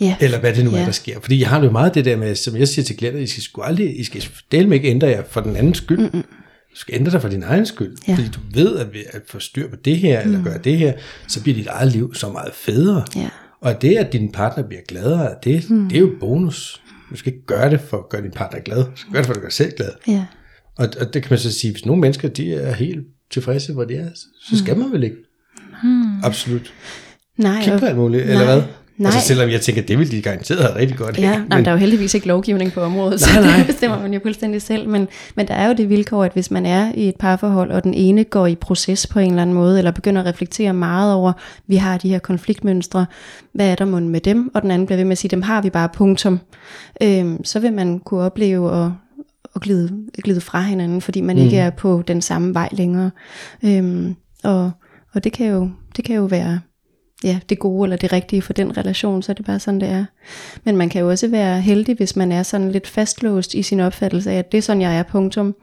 Ja. Eller hvad det nu ja. er, der sker. Fordi jeg har jo meget det der med, som jeg siger til klienter, I skal sgu aldrig, I skal dele ikke ændre jer for den anden skyld. Mm-mm. Du skal ændre dig for din egen skyld. Ja. Fordi du ved, at ved at få styr på det her, mm. eller gøre det her, så bliver dit eget liv så meget federe. Ja. Og det, at din partner bliver gladere, det, mm. det er jo bonus. Du skal ikke gøre det for at gøre din partner glad. Du skal gøre det for at gøre dig selv glad. Ja. Og, og det kan man så sige, hvis nogle mennesker de er helt tilfredse, hvor de er, så skal man vel ikke. Hmm. Absolut. Nej, Kig på alt muligt, nej, eller hvad? Nej. Altså selvom jeg tænker, det vil de garanteret have rigtig godt Ja, men, nej, der er jo heldigvis ikke lovgivning på området, nej, så nej. (laughs) det bestemmer man jo fuldstændig selv. Men, men der er jo det vilkår, at hvis man er i et parforhold, og den ene går i proces på en eller anden måde, eller begynder at reflektere meget over, vi har de her konfliktmønstre, hvad er der med dem, og den anden bliver ved med at sige, dem har vi bare punktum, øhm, så vil man kunne opleve at at glide, glide fra hinanden, fordi man mm. ikke er på den samme vej længere. Øhm, og og det, kan jo, det kan jo være ja, det gode eller det rigtige for den relation, så er det bare sådan, det er. Men man kan jo også være heldig, hvis man er sådan lidt fastlåst i sin opfattelse af, at det er sådan, jeg er, punktum.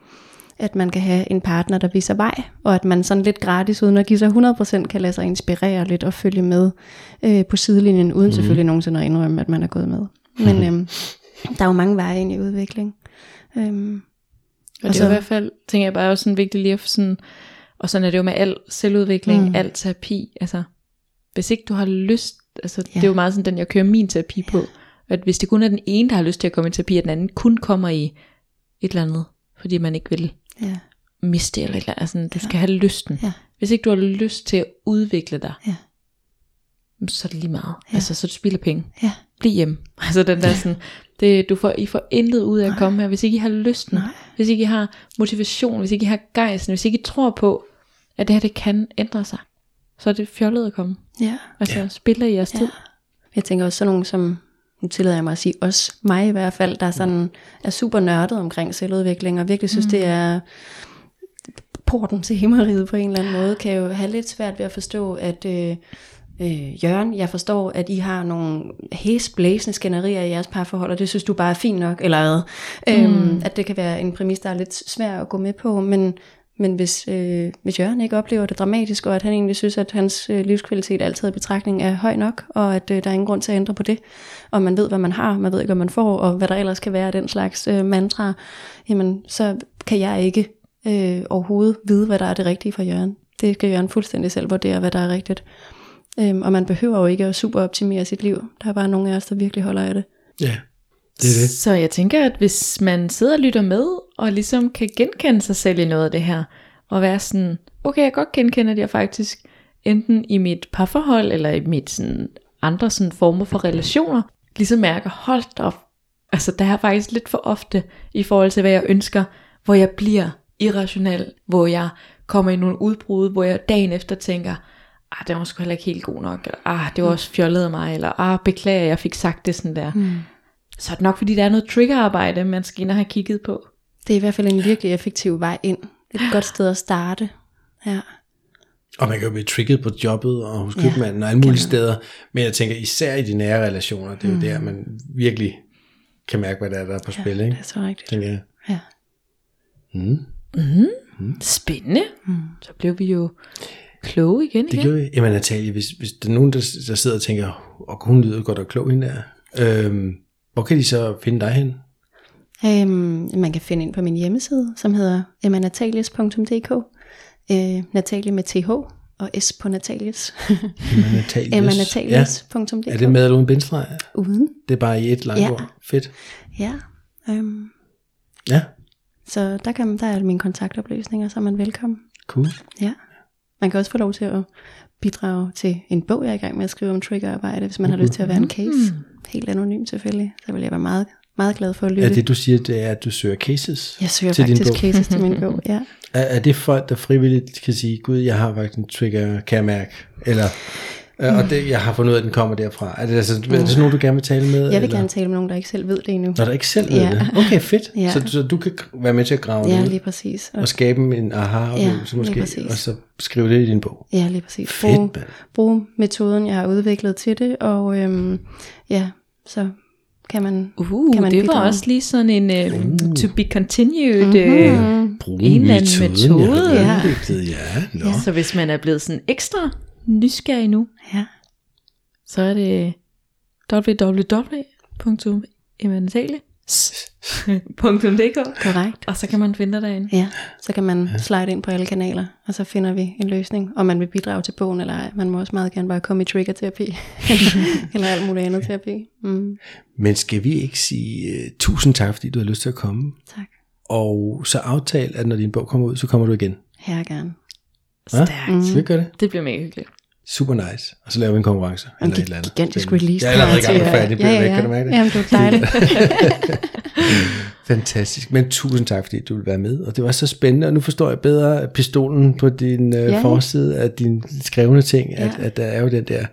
At man kan have en partner, der viser vej, og at man sådan lidt gratis, uden at give sig 100%, kan lade sig inspirere lidt og følge med øh, på sidelinjen, uden mm. selvfølgelig nogensinde at indrømme, at man er gået med. Men øhm, der er jo mange veje ind i udvikling. Øhm, og, og det er så, i hvert fald, tænker jeg bare, også sådan vigtigt lige at, sådan, Og sådan er det jo med al selvudvikling, mm. al terapi. Altså, hvis ikke du har lyst, altså ja. det er jo meget sådan, den jeg kører min terapi på, at hvis det kun er den ene, der har lyst til at komme i terapi, at den anden kun kommer i et eller andet, fordi man ikke vil Ja. miste eller et eller andet. Altså, du skal have lysten. Ja. Hvis ikke du har lyst til at udvikle dig, Ja. så er det lige meget. Ja. Altså, så du spilder penge. Ja. Bliv hjemme. (laughs) Altså den der sådan, det, du får, I får intet ud af at komme her, hvis ikke I har lysten, Nej. hvis ikke I har motivation, hvis ikke I har gejsten, hvis ikke I tror på, at det her det kan ændre sig, så er det fjollet at komme. Ja. Altså ja. spiller I jeres tid. Jeg tænker også sådan nogen som, nu tillader jeg mig at sige os, mig i hvert fald, der er, sådan, er super nørdet omkring selvudvikling, og virkelig synes, mm. det er porten til himmeriget på en eller anden måde, kan jo have lidt svært ved at forstå, at øh, øh, Jørgen, jeg forstår, at I har nogle hæsblæsende skænderier i jeres parforhold, og det synes du bare er fint nok, eller hvad? Mm. Øhm, at det kan være en præmis, der er lidt svær at gå med på, men, men hvis, øh, hvis Jørgen ikke oplever det dramatisk, og at han egentlig synes, at hans øh, livskvalitet altid i betragtning er høj nok, og at øh, der er ingen grund til at ændre på det, og man ved, hvad man har, man ved ikke, hvad man får, og hvad der ellers kan være af den slags øh, mantra, jamen så kan jeg ikke øh, overhovedet vide, hvad der er det rigtige for Jørgen. Det skal Jørgen fuldstændig selv vurdere, hvad der er rigtigt. Øhm, og man behøver jo ikke at superoptimere sit liv. Der er bare nogle af os, der virkelig holder af det. Ja, det er det. Så jeg tænker, at hvis man sidder og lytter med, og ligesom kan genkende sig selv i noget af det her, og være sådan, okay, jeg kan godt genkende, at jeg faktisk enten i mit parforhold, eller i mit sådan, andre sådan former for relationer, ligesom mærker, hold op, altså der er faktisk lidt for ofte, i forhold til hvad jeg ønsker, hvor jeg bliver irrationel, hvor jeg kommer i nogle udbrud, hvor jeg dagen efter tænker, ah, det var sgu heller ikke helt god nok, eller ah, det var også fjollet af mig, eller ah, beklager, jeg fik sagt det sådan der. Mm. Så er det nok, fordi der er noget triggerarbejde, man skal ind og have kigget på. Det er i hvert fald en virkelig effektiv vej ind. Et godt sted at starte. Ja. Og man kan jo blive trigget på jobbet og hos købmanden og alle mulige steder. Men jeg tænker især i de nære relationer, det er jo der, man virkelig kan mærke, hvad der er, der er på spil. Ikke? Det er så rigtigt. Tænker jeg. Ja. Spændende. Mm. Så blev vi jo kloge igen. Det igen. gjorde vi. Jamen Natalie, hvis, hvis der er nogen, der, der sidder og tænker, og hun lyder godt og klog hende der, øhm, hvor kan de så finde dig hen? Øhm, man kan finde ind på min hjemmeside, som hedder emmanatalius.dk. Øh, Natalie med TH og S på Natalius. Emma Ja. emmanatalius.dk. (laughs) Er det med eller uden bindestreg? Uden. Det er bare i et langt Ja. ord. Fedt. Ja. Øhm, Ja, så der, kan, der er mine kontaktoplysninger, så er man velkommen. cool. Ja. Man kan også få lov til at bidrage til en bog, jeg er i gang med at skrive om triggerarbejde, hvis man har lyst til at være en case. Helt anonym selvfølgelig. Så vil jeg være meget, meget glad for at lytte. Er det du siger, det er, at du søger cases jeg søger til din faktisk bog? cases til min bog, (laughs) ja. Er, er det folk, der frivilligt kan sige, gud, jeg har faktisk en trigger, kan jeg mærke? Eller, mm. og det, jeg har fundet ud af, at den kommer derfra. Er det, altså, er det sådan nogen, du gerne vil tale med? Jeg vil eller? gerne tale med nogen, der ikke selv ved det endnu. Når der ikke selv ved Ja. det? Okay, fedt. (laughs) Ja. Så, så du kan være med til at grave Ja, det lige præcis. Og, og skabe en aha-oplevelse Ja, måske, og så skrive det i din bog. ja, lige præcis. Fedt, Brug, mand. brug metoden, jeg har udviklet til det, og øhm, ja, så kan man, Uh, kan man det var bidrage. også lige sådan en uh, to be continued. Mhm. Uh, Brug En eller anden metode, ja. Ja, nå. så hvis man er blevet sådan ekstra nysgerrig nu, Ja, så er det www.emanuele.dk (laughs) korrekt. og så kan man finde dig derinde. Ja, så kan man slide ind på alle kanaler, og så finder vi en løsning, om man vil bidrage til bogen eller ej. Man må også meget gerne bare komme i trigger-terapi, (laughs) eller alt muligt andet terapi. Mm, Men skal vi ikke sige uh, tusind tak, fordi du har lyst til at komme? tak. Og så aftale, at når din bog kommer ud, så kommer du igen. Her gerne. Ja? Stærkt. Skal vi gøre det? Det bliver mega hyggeligt. Super nice. Og så laver vi en konkurrence. En eller et eller andet. gigantisk Spændende. release. Jeg er allerede i gang med færdig. ja, ja, ja. Kan du mærke det? Jamen, det er dejligt. (laughs) Fantastisk. Men tusind tak, fordi du vil være med. Og det var så spændende, og nu forstår jeg bedre pistolen på din øh, Ja. forside af dine skrevne ting, at, Ja. at der er jo den der,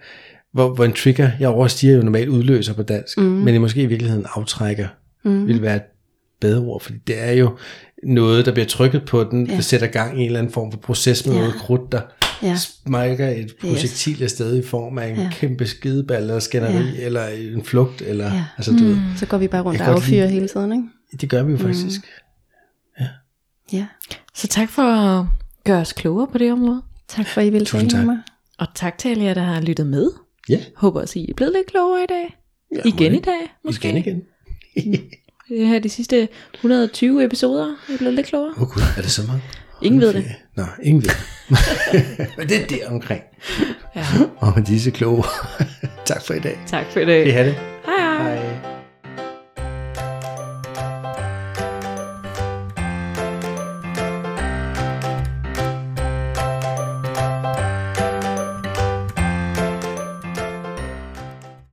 hvor, hvor en trigger, jeg overstiger jo normalt udløser på dansk, mm. men det måske i virkeligheden aftrækker, mm. vil være et bedre ord, fordi det er jo noget, der bliver trykket på den, ja. der sætter gang i en eller anden form for proces med Ja. noget krudt, der Ja. smækker et projektil afsted i form af en Ja. kæmpe skideball, eller skænderi, Ja. eller en flugt, eller, Ja. altså du ved, Så går vi bare rundt og affyrer hele tiden, ikke? det gør vi jo faktisk. Ja. Så tak for at gøre os klogere på det område. Tak for, at I ville Tusind tale med mig. Og tak til alle jer, der har lyttet med. Ja, Håber også, I er blevet lidt klogere i dag. ja Igen i dag, måske. Igen igen. Det her de sidste 120 episoder. I er blevet lidt klogere. Åh oh, gud, er det så mange? Ingen ved det. Nå, ingen ved det. (laughs) Men det er der omkring. Ja. Og med disse kloge. (laughs) tak for i dag. Tak for det. Vi har det.